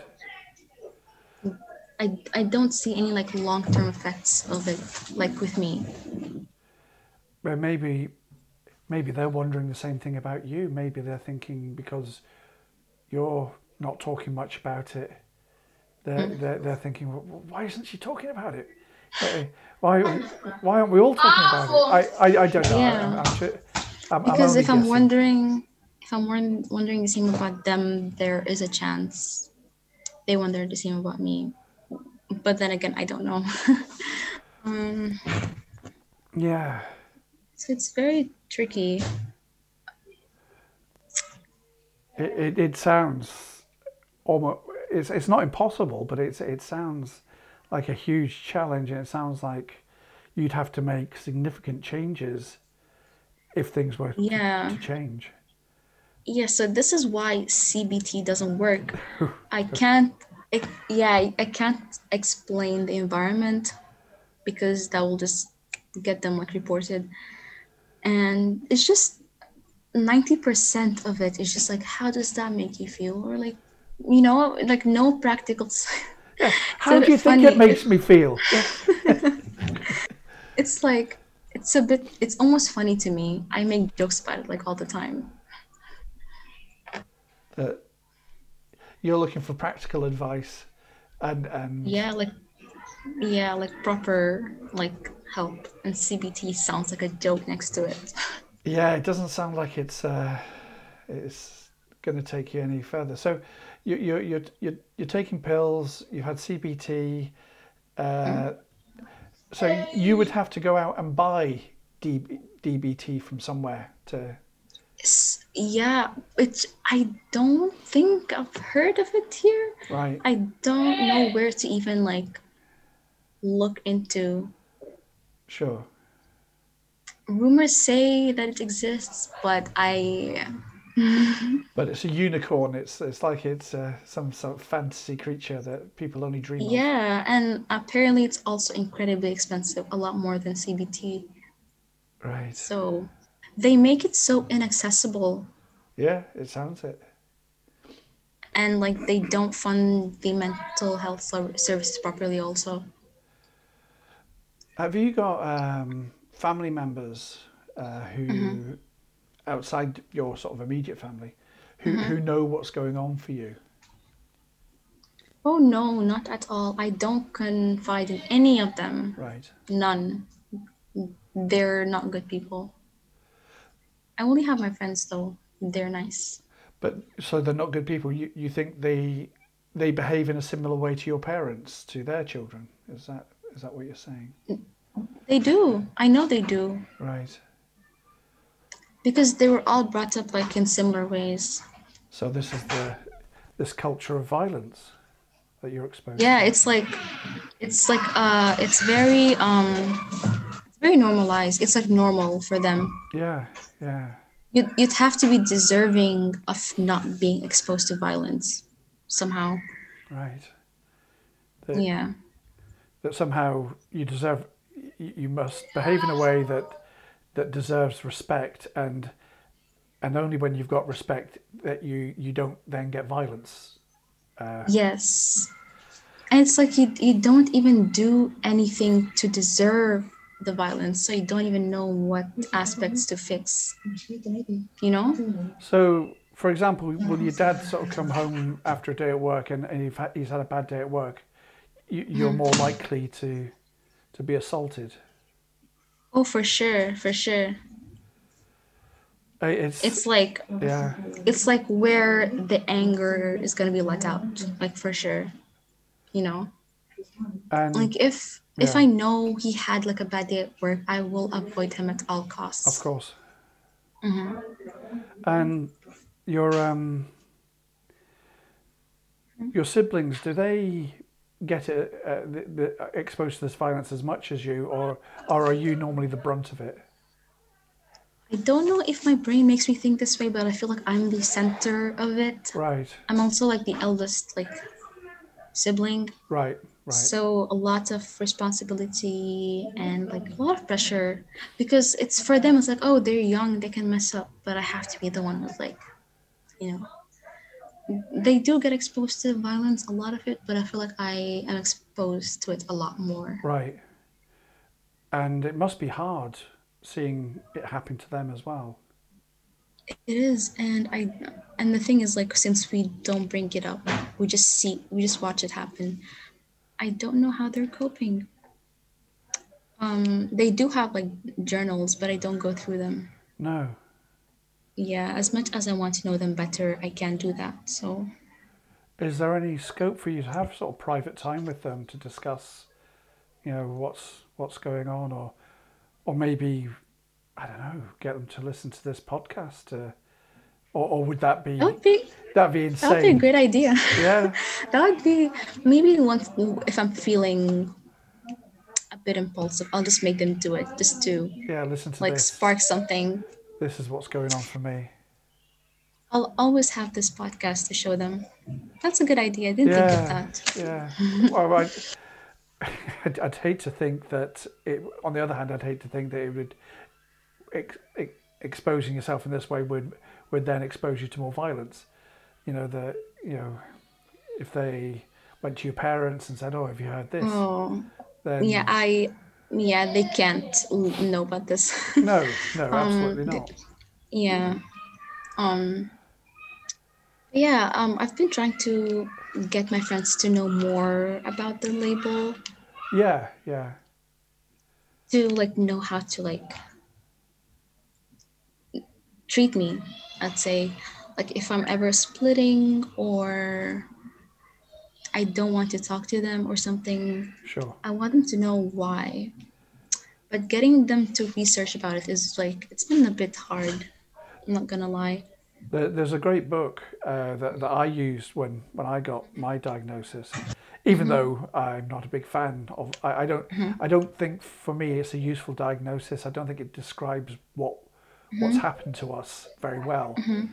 I, I don't see any like long term effects of it, like with me. But maybe, maybe they're wondering the same thing about you. Maybe they're thinking because you're not talking much about it, they're they're, they're thinking, well, why isn't she talking about it? Uh, Why why aren't we all talking about it? I I, I don't know. Yeah. I'm, I'm, I'm, Because if I'm guessing. wondering, if I'm wondering the same about them, there is a chance they wonder the same about me. But then again, I don't know. um, Yeah. so it's very tricky. It, it, it sounds almost it's it's not impossible, but it's it sounds like a huge challenge, and it sounds like you'd have to make significant changes if things were to- Yeah. to change. Yeah, so this is why CBT doesn't work. I can't, I, yeah, I, I can't explain the environment because that will just get them like reported. And it's just 90% of it is just like, how does that make you feel? Or like, you know, like no practical. s- How do you think it makes me feel? It's like, it's a bit it's almost funny to me. I make jokes about it like all the time. That you're looking for practical advice, and and Yeah, like yeah, like proper like help and CBT sounds like a joke next to it. yeah, it doesn't sound like it's uh, it's going to take you any further. So you you you're you're you're taking pills. You've had CBT. Uh, so you would have to go out and buy DB, DBT from somewhere to. Yeah, it's I don't think I've heard of it here. Right. I don't know where to even like look into. Sure. Rumors say that it exists, but I But it's a unicorn. It's it's like it's uh, some sort of fantasy creature that people only dream of. yeah, and apparently it's also incredibly expensive, a lot more than CBT. Right. So they make it so inaccessible Yeah, it sounds it. and like they don't fund the mental health services properly also. Have you got um, family members uh, who, outside your sort of immediate family, who, who know what's going on for you? Oh no, not at all. I don't confide in any of them. Right. None. They're not good people. I only have my friends though. They're nice. But so they're not good people. You you think they they behave in a similar way to your parents to their children? Is that is that what you're saying? They do. I know they do. Right. Because they were all brought up like in similar ways. So this is the this culture of violence that you're exposed. Yeah, to. it's like it's like uh it's very um very normalized. It's like normal for them. Yeah. Yeah. You'd, you'd have to be deserving of not being exposed to violence somehow. Right. That, Yeah. that somehow you deserve you must behave in a way that that deserves respect and and only when you've got respect that you you don't then get violence uh, Yes. And it's like you, you don't even do anything to deserve the violence, so you don't even know what aspects to fix. You know? so for example will your dad sort of come home after a day at work and, and you've had, he's had a bad day at work you, you're more likely to to be assaulted Oh, for sure, for sure. Uh, it's, It's like yeah it's like where the anger is gonna be let out, like for sure. You know? and Like if if I know he had like a bad day at work, I will avoid him at all costs. Of course. Mm-hmm. And your um your siblings, do they get it, uh, the, the, exposed to this violence as much as you, or or are you normally the brunt of it? I don't know if my brain makes me think this way, but I feel like I'm the center of it. Right, I'm also like the eldest like sibling, right, right. so a lot of responsibility and like a lot of pressure because it's for them. It's like oh they're young, they can mess up, but I have to be the one who's like, you know. They do get exposed to violence, a lot of it, but I feel like I am exposed to it a lot more. right. And it must be hard seeing it happen to them as well. It is, and I, and the thing is, like, since we don't bring it up, we just see, we just watch it happen. I don't know how they're coping. Um, they do have like journals, but I don't go through them. No. Yeah, as much as I want to know them better, I can't do that. So Is there any scope for you to have sort of private time with them to discuss, you know, what's what's going on, or or maybe I don't know, get them to listen to this podcast, uh, or or would that be that be that'd be that would be a great idea. Yeah, that would be maybe once if I'm feeling a bit impulsive, I'll just make them do it, just to yeah. Listen to like this. spark something. This is what's going on for me. I'll always have this podcast to show them. That's a good idea. I didn't think of that. yeah. well, I, I'd, I'd hate to think that. It, on the other hand, I'd hate to think that it would ex, ex, exposing yourself in this way would would then expose you to more violence. You know that you know if they went to your parents and said, "Oh, have you heard this?" Oh, Then yeah. I yeah, they can't know about this. No, no, absolutely th- not. yeah. Um. Yeah. Um. I've been trying to get my friends to know more about the label Yeah, yeah, to like know how to like treat me. I'd say like if I'm ever splitting or I don't want to talk to them or something, sure. I want them to know why. But getting them to research about it is like it's been a bit hard. I'm not gonna lie. There's a great book uh, that, that I used when, when I got my diagnosis. Even though I'm not a big fan of, I, I don't, I don't think for me it's a useful diagnosis. I don't think it describes what what's mm-hmm. happened to us very well. Mm-hmm. Um,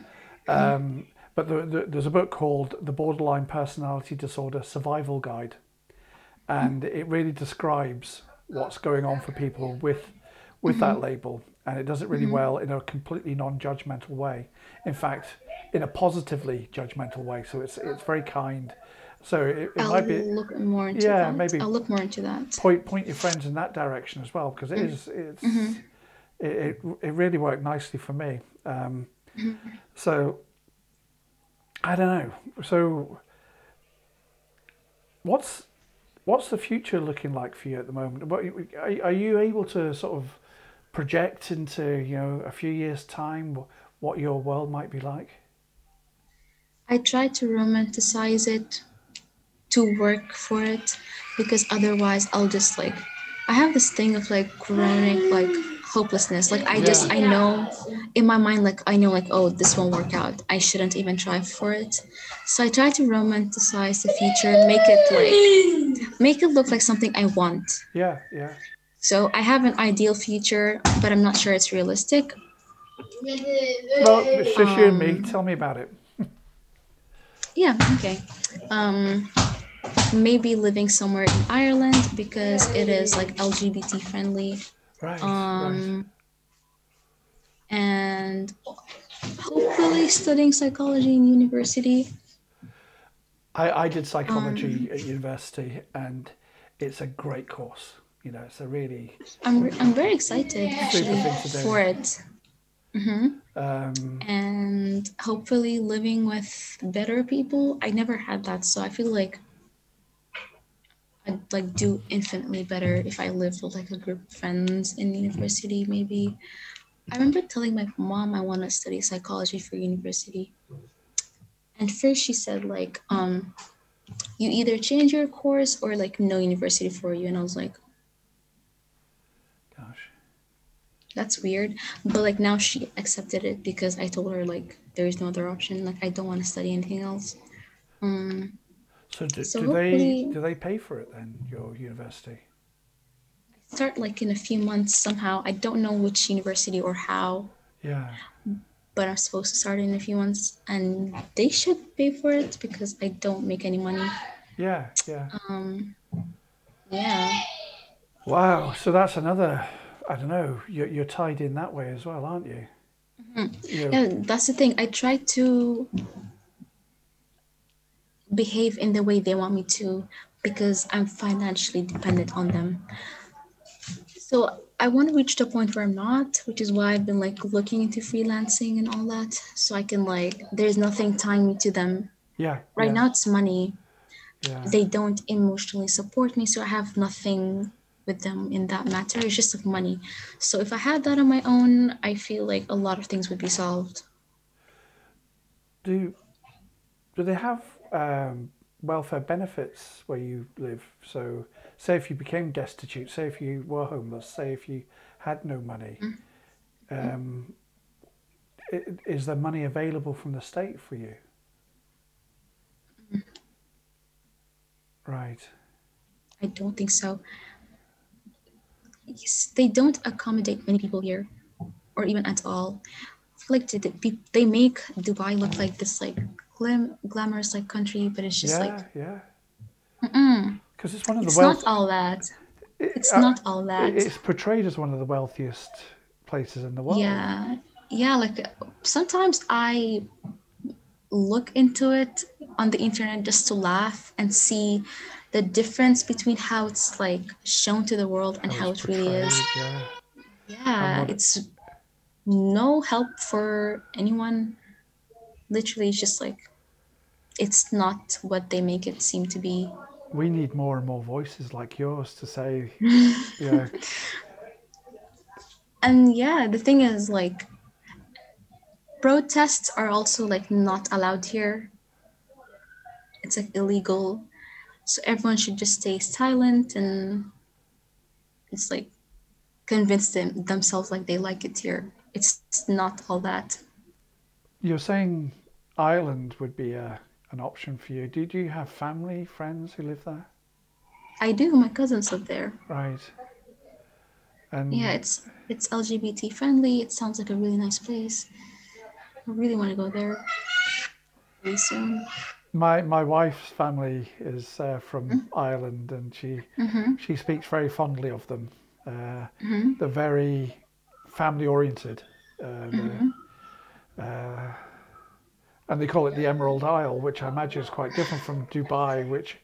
mm-hmm. but the, the, there's a book called The Borderline Personality Disorder Survival Guide, and it really describes what's going on for people with with that label, and it does it really well in a completely non-judgmental way. In fact, in a positively judgmental way. So it's it's very kind. So it, it might be look more into Yeah, that. maybe- I'll look more into that. point point your friends in that direction as well because it mm. is it's it, it it really worked nicely for me. Um, So I don't know. So what's what's the future looking like for you at the moment? What are, are you able to sort of project into you know a few years time what your world might be like? I try to romanticize it to work for it because otherwise I'll just like I have this thing of like chronic like hopelessness. Like I just I know in my mind like I know like oh this won't work out. I shouldn't even try for it. So I try to romanticize the future, make it like make it look like something I want. Yeah, yeah. So I have an ideal future, but I'm not sure it's realistic. Well, you and me. Tell me about it. Yeah, okay. Um, maybe living somewhere in Ireland because it is like LGBT friendly. Right. right. Um, and hopefully studying psychology in university. I, I did psychology at university, and it's a great course. You know, it's a really I'm, re- I'm very excited actually thing to do. for it. hmm um, And hopefully living with better people. I never had that, so I feel like I'd like do infinitely better if I lived with like a group of friends in university. Maybe I remember telling my mom I want to study psychology for university, and first she said like, um, you either change your course or like no university for you, and I was like, gosh, that's weird. But like now she accepted it because I told her like there is no other option. Like I don't want to study anything else. Um, so do, So do they do they pay for it then? Your university? start like in a few months somehow. I don't know which university or how, Yeah, but I'm supposed to start in a few months, and they should pay for it because I don't make any money. yeah, yeah. Um, yeah, Wow. So that's another. I don't know. You're, you're tied in that way as well, aren't you? Know, yeah. That's the thing. I try to behave in the way they want me to because I'm financially dependent on them. So I want to reach the point where I'm not, which is why I've been like looking into freelancing and all that, so I can like there's nothing tying me to them. yeah. Right yeah, now it's money. Yeah. They don't emotionally support me, so I have nothing with them in that matter. It's just like money. So if I had that on my own, I feel like a lot of things would be solved. Do do they have um, welfare benefits where you live? So, say if you became destitute, say if you were homeless, say if you had no money, um, i- is there money available from the state for you? Right. I don't think so. Yes, they don't accommodate many people here, or even at all. Like they make Dubai look like this like glam, glamorous like country, but it's just yeah, like yeah. Because it's one of the it's wealth. not all that. It's uh, not all that. It's portrayed as one of the wealthiest places in the world. Yeah, yeah. Like sometimes I look into it on the internet just to laugh and see the difference between how it's like shown to the world and how, it's it really is. Yeah. Yeah, it's no help for anyone. Literally, it's just like it's not what they make it seem to be. We need more and more voices like yours to say, yeah, And yeah, the thing is like protests are also like not allowed here. It's like illegal. So everyone should just stay silent and it's like convince them themselves like they like it here. It's not all that. You're saying Ireland would be a, an option for you. Did you have family, friends who live there? I do, my cousins live there. Right. And Yeah, it's it's LGBT friendly. It sounds like a really nice place. I really want to go there really soon. my my wife's family is uh, from Ireland, and she Mm-hmm. she speaks very fondly of them. Uh, Mm-hmm. They're very family oriented. Uh, uh, and they call it the Emerald Isle, which I imagine is quite different from Dubai, which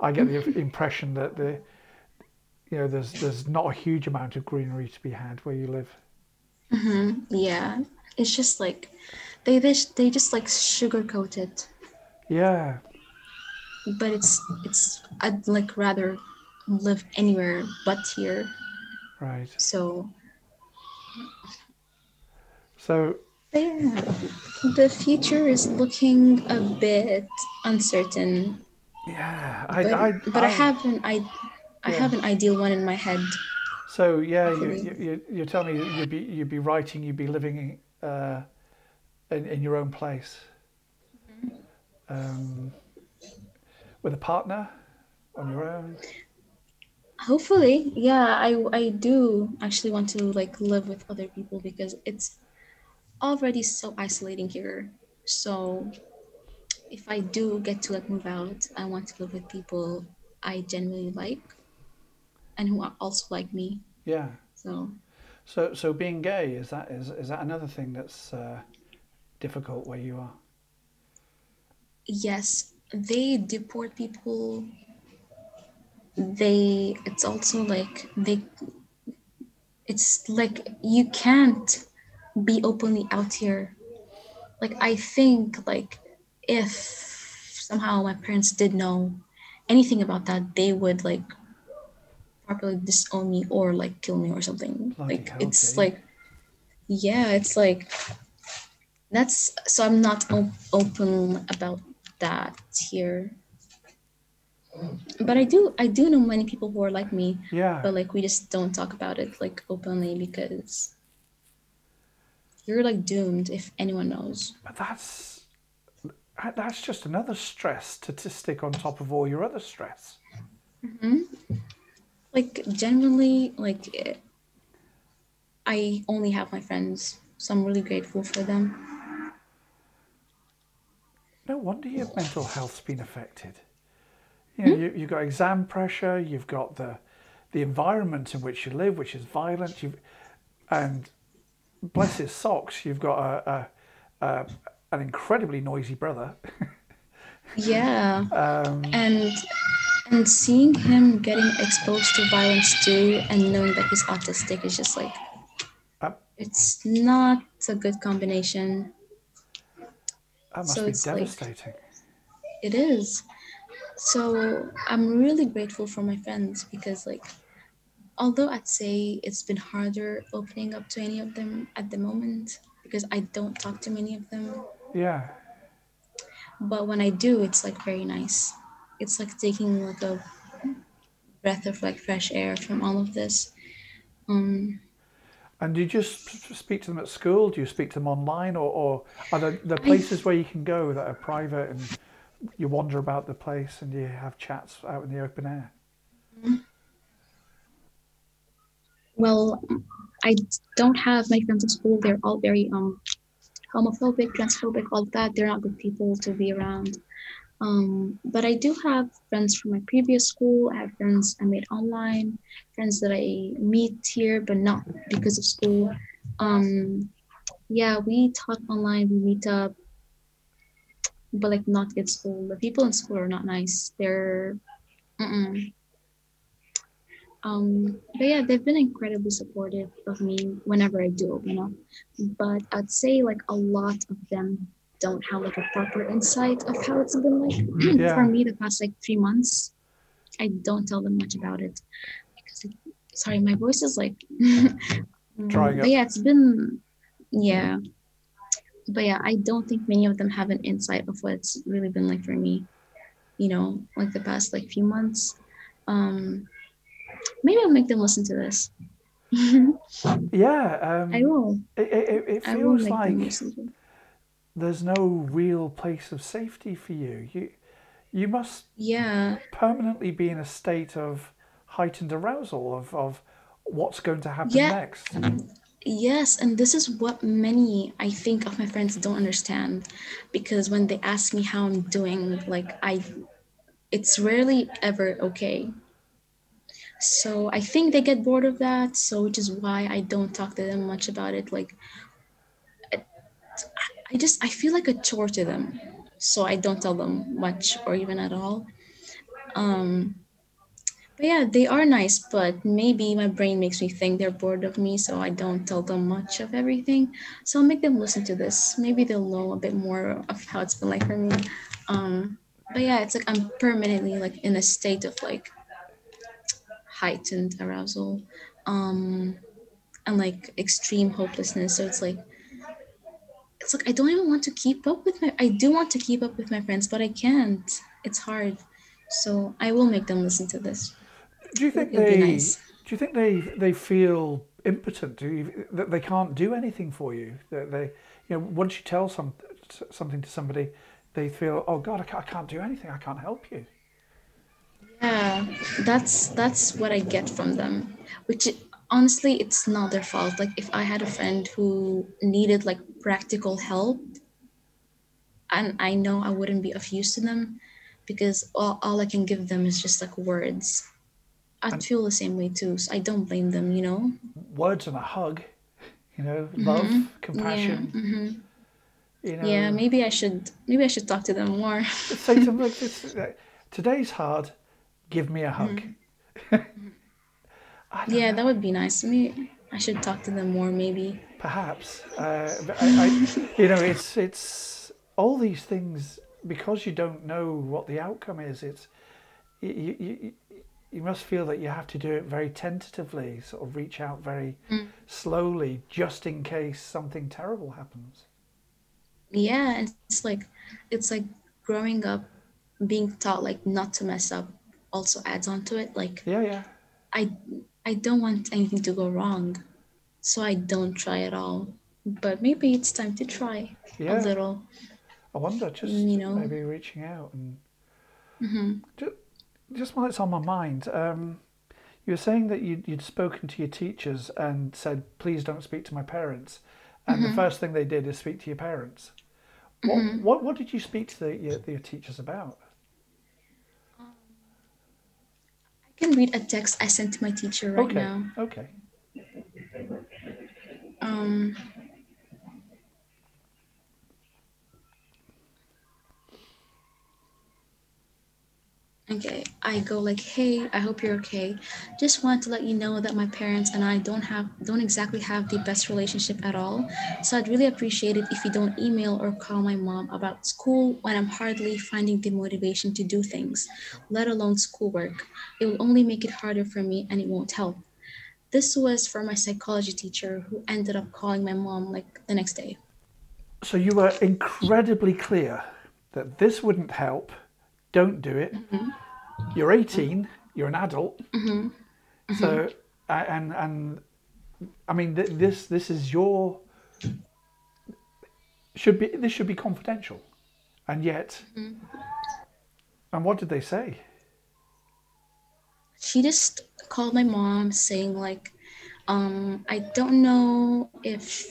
I get the impression that the you know there's there's not a huge amount of greenery to be had where you live. Mm-hmm. Yeah, it's just like they just they just like sugarcoat it, Yeah, but it's it's I'd like rather live anywhere but here. right. So So yeah, the future is looking a bit uncertain. yeah, I, But, I, but I, have an I I have an ideal one in my head. So yeah, you, you, you, you're telling me you'd be you'd be writing, you'd be living uh, in in your own place, um, with a partner, on your own. Hopefully, yeah, I I do actually want to like live with other people because it's already so isolating here. So if I do get to like move out, I want to live with people I genuinely like and who are also like me. Yeah. So So so being gay is that is is that another thing that's uh, difficult where you are? yes, they deport people. They it's also like they it's like you can't be openly out here. Like I think like if somehow my parents did know anything about that, they would like properly disown me or like kill me or something. Bloody like it's like yeah, it's like that's so I'm not op- open about that here. But I do I do know many people who are like me, Yeah. but like we just don't talk about it like openly because you're like doomed if anyone knows. But that's that's just another stress statistic on top of all your other stress. Mm-hmm. Like genuinely like I only have my friends, so I'm really grateful for them. No wonder your mental health's been affected. You know, hmm? you, you've got exam pressure, you've got the the environment in which you live, which is violent, you've, and bless his socks, you've got a, a, a an incredibly noisy brother. Yeah. Um, and and seeing him getting exposed to violence too and knowing that he's autistic is just like Uh, it's not a good combination that must So be it's like- devastating. it is so i'm really grateful for my friends because like although i'd say it's been harder opening up to any of them at the moment because i don't talk to many of them yeah. but when i do it's like very nice it's like taking like a breath of like fresh air from all of this um And do you just speak to them at school? Do you speak to them online, or, or are there, there places where you can go that are private and you wander about the place and you have chats out in the open air? Well i don't have my friends at school. They're all very um homophobic transphobic all that. They're not good people to be around. Um but i do have friends from my previous school. I have friends i made online friends that i meet here but not because of school. Um yeah we talk online we meet up but like not at school. The people in school are not nice. They're Mm-mm. Um, but yeah, they've been incredibly supportive of me whenever I do open up. But I'd say like a lot of them don't have like a proper insight of how it's been like Yeah. for me the past like three months. I don't tell them much about it because it, sorry, my voice is like Drying but yeah, it's been yeah. But yeah, I don't think many of them have an insight of what it's really been like for me. You know, like the past like few months. Um maybe I'll make them listen to this. Yeah, um, I will. It, it, it feels like listen to it. there's no real place of safety for you. You you must Yeah. permanently be in a state of heightened arousal of, of what's going to happen Yeah. next. Yes, and this is what many I think of my friends don't understand because when they ask me how I'm doing, like I it's rarely ever okay. So I think they get bored of that, so which is why I don't talk to them much about it like I- just I feel like a chore to them. So I don't tell them much or even at all. Um but yeah, they are nice, but maybe my brain makes me think they're bored of me, so I don't tell them much of everything. So I'll make them listen to this. Maybe they'll know a bit more of how it's been like for me. Um, but yeah, it's like I'm permanently like in a state of like heightened arousal, um, and like extreme hopelessness. So it's like it's like I don't even want to keep up with my. I do want to keep up with my friends, but I can't. It's hard. So I will make them listen to this. Do you think It'd be they nice. do you think they they feel impotent? Do you, that they can't do anything for you? That they you know once you tell some something to somebody, they feel oh God I can't, I can't do anything. I can't help you. Yeah, that's that's what I get from them. Which i- honestly, it's not their fault. Like if I had a friend who needed like practical help, and I know I wouldn't be of use to them, because all, all I can give them is just like words. I'd feel the same way too. So I don't blame them. You know. Words and a hug, you know, love, compassion. Yeah. hmm You know, Yeah. Maybe I should. Maybe I should talk to them more. say to them, uh, today's hard. Give me a hug. Mm-hmm. yeah, know. that would be nice. Maybe I should talk to them more. Maybe. Perhaps, uh, I, I, you know, it's it's all these things because you don't know what the outcome is. It's you, you, you, you must feel that you have to do it very tentatively, sort of reach out very slowly, just in case something terrible happens. yeah it's like it's like growing up being taught like not to mess up also adds on to it like Yeah, yeah. i i don't want anything to go wrong so i don't try at all but maybe it's time to try Yeah. a little I wonder, just you know. maybe reaching out and hmm Ju- just while it's on my mind, um, you were saying that you'd, you'd spoken to your teachers and said, "Please don't speak to my parents," and Mm-hmm. the first thing they did is speak to your parents. What what, what did you speak to the, your, your teachers about? i can read a text i sent to my teacher right okay, now okay. um Okay, I go like, "Hey, I hope you're okay. Just want to let you know that my parents and I don't have don't exactly have the best relationship at all. So I'd really appreciate it if you don't email or call my mom about school when I'm hardly finding the motivation to do things, let alone schoolwork. It will only make it harder for me and it won't help." This was for my psychology teacher who ended up calling my mom like the next day. So you were incredibly clear that this wouldn't help. Don't do it. Mm-hmm. You're 18. You're an adult. So and and I mean th- this this is your should be this should be confidential, and yet. And what did they say? she just called my mom saying like um i don't know if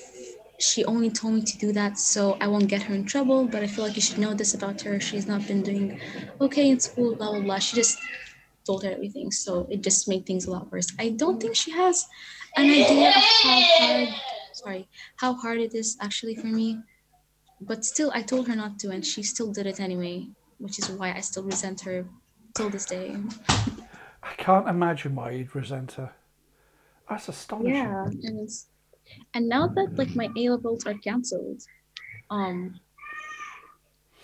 she only told me to do that so i won't get her in trouble but i feel like you should know this about her she's not been doing okay in school blah blah blah she just told her everything so it just made things a lot worse i don't think she has an idea of how hard sorry how hard it is actually for me but still i told her not to and she still did it anyway which is why i still resent her till this day. I can't imagine why you'd resent her. That's astonishing. Yeah, and now that like my A levels are canceled, um,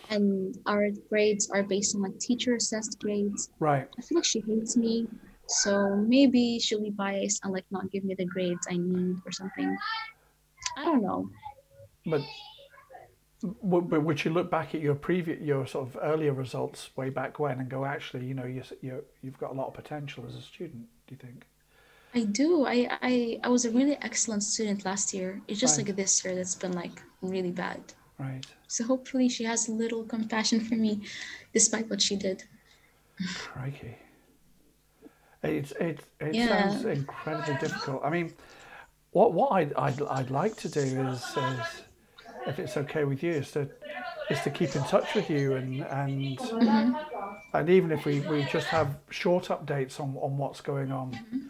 and our grades are based on like teacher assessed grades, Right. I feel like she hates me. So maybe she'll be biased and like not give me the grades I need or something. I don't know. But but would you look back at your previous, your sort of earlier results way back when and go, actually, you know, you you you've got a lot of potential as a student. Do you think? I do. I I, I was a really excellent student last year. It's just Right. like this year that's been like really bad. Right. So hopefully she has a little compassion for me, despite what she did. Crikey. It it it Yeah. sounds incredibly difficult. I mean, what what I'd, I'd I'd like to do is, is if it's okay with you, is to is to keep in touch with you and and mm-hmm. and even if we, we just have short updates on, on what's going on, mm-hmm.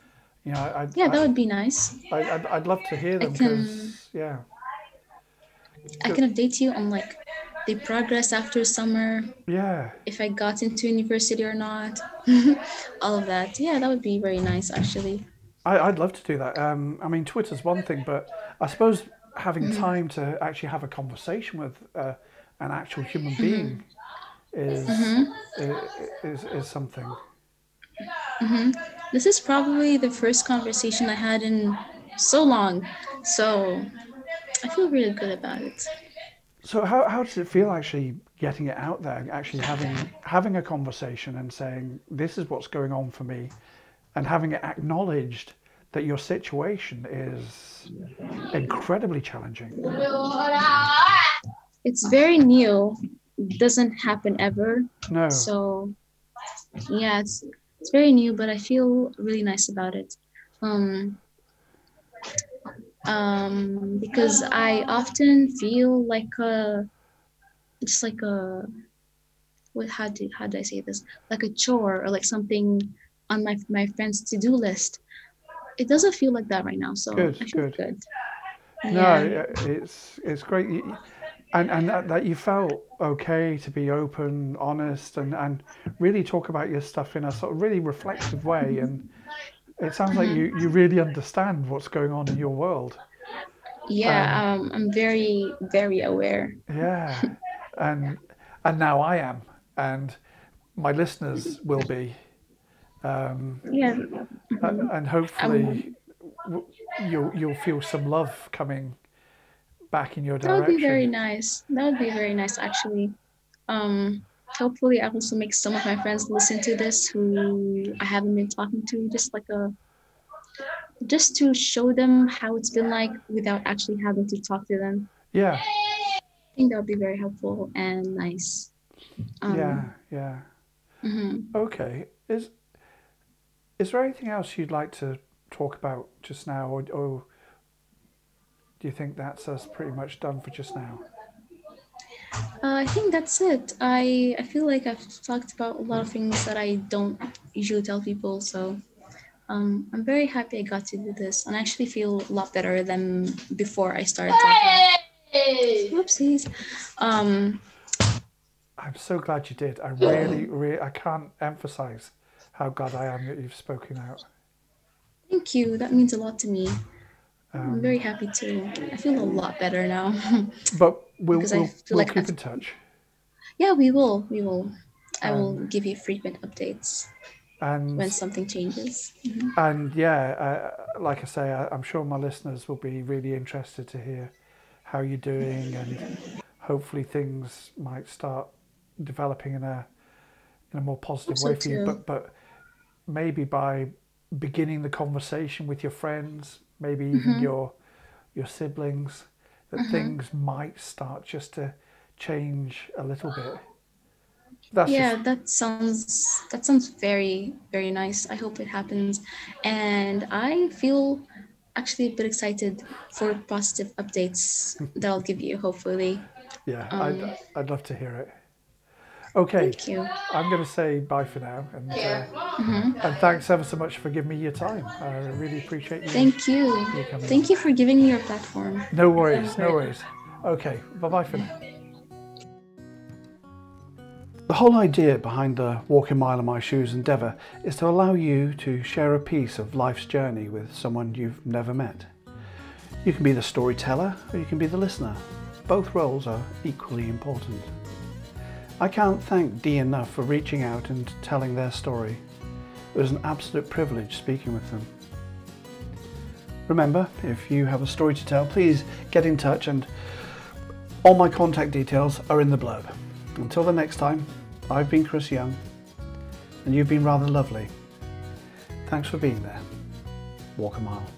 You know, I, Yeah, I, that would be nice. I, I'd, I'd love to hear them can- yeah, I can update you on like the progress after summer, yeah, if I got into university or not, all of that. Yeah, that would be very nice actually. I, I'd love to do that. Um, I mean, Twitter's one thing, but I suppose having Mm-hmm. time to actually have a conversation with uh, an actual human being is, Mm-hmm. i is is something. This is probably the first conversation I had in so long. So I feel really good about it. So how, how does it feel actually getting it out there, actually having having a conversation and saying this is what's going on for me, and having it acknowledged that your situation is incredibly challenging. It's very new. Doesn't happen ever. No, So yeah, it's it's very new, but I feel really nice about it. Um, um, because I often feel like a, just like a, what how do how do I say this? Like a chore or like something on my my friend's to do list. It doesn't feel like that right now, so Good, I feel good. good. no, Yeah. it's it's great, and and that, that you felt okay to be open, honest, and and really talk about your stuff in a sort of really reflective way. And it sounds like you you really understand what's going on in your world. Yeah, um, I'm very very aware. Yeah, and and now I am, and my listeners will be, um, Yeah, a- and hopefully w- you'll you'll feel some love coming back in your That would be very nice. That would be very nice, actually. Um, hopefully, I also make some of my friends listen to this who I haven't been talking to, just like a, just to show them how it's been like without actually having to talk to them. Yeah, I think that would be very helpful and nice. Um, yeah, yeah. mhm. Okay. Is is there anything else you'd like to talk about just now, or, or do you think that's us pretty much done for just now? Uh, I think that's it. I I feel like I've talked about a lot of things that I don't usually tell people, so um, I'm very happy I got to do this, and I actually feel a lot better than before I started talking. Whoopsies. Um, I'm so glad you did. I really, really, I can't emphasize how glad I am that you've spoken out. thank you. That means a lot to me. Um, I'm very happy too. I feel a lot better now. But we'll, we'll, we'll like keep I've- in touch. yeah, we will. We will. I will Um, give you frequent updates when something changes. and yeah, uh, like I say, I, I'm sure my listeners will be really interested to hear how you're doing, and hopefully things might start developing in a in a more positive way so for you. But but maybe by beginning the conversation with your friends, maybe even Mm-hmm. your your siblings, that things might start just to change a little bit. That's yeah just, that sounds that sounds very very nice i hope it happens and i feel actually a bit excited for positive updates that i'll give you hopefully yeah. um, I'd I'd love to hear it. Okay. thank you I'm going to say bye for now, and uh, and thanks ever so much for giving me your time. I really appreciate you. thank you coming thank you for giving me your platform no worries, no worries. Okay, bye bye for now. The whole idea behind the Walk a Mile in My Shoes endeavour is to allow you to share a piece of life's journey with someone you've never met. You can be the storyteller or you can be the listener. Both roles are equally important. I can't thank Dee enough for reaching out and telling their story. It was an absolute privilege speaking with them. Remember, if you have a story to tell, please get in touch and all my contact details are in the blurb. Until the next time, I've been Chris Young and you've been rather lovely. Thanks for being there. Walk a mile.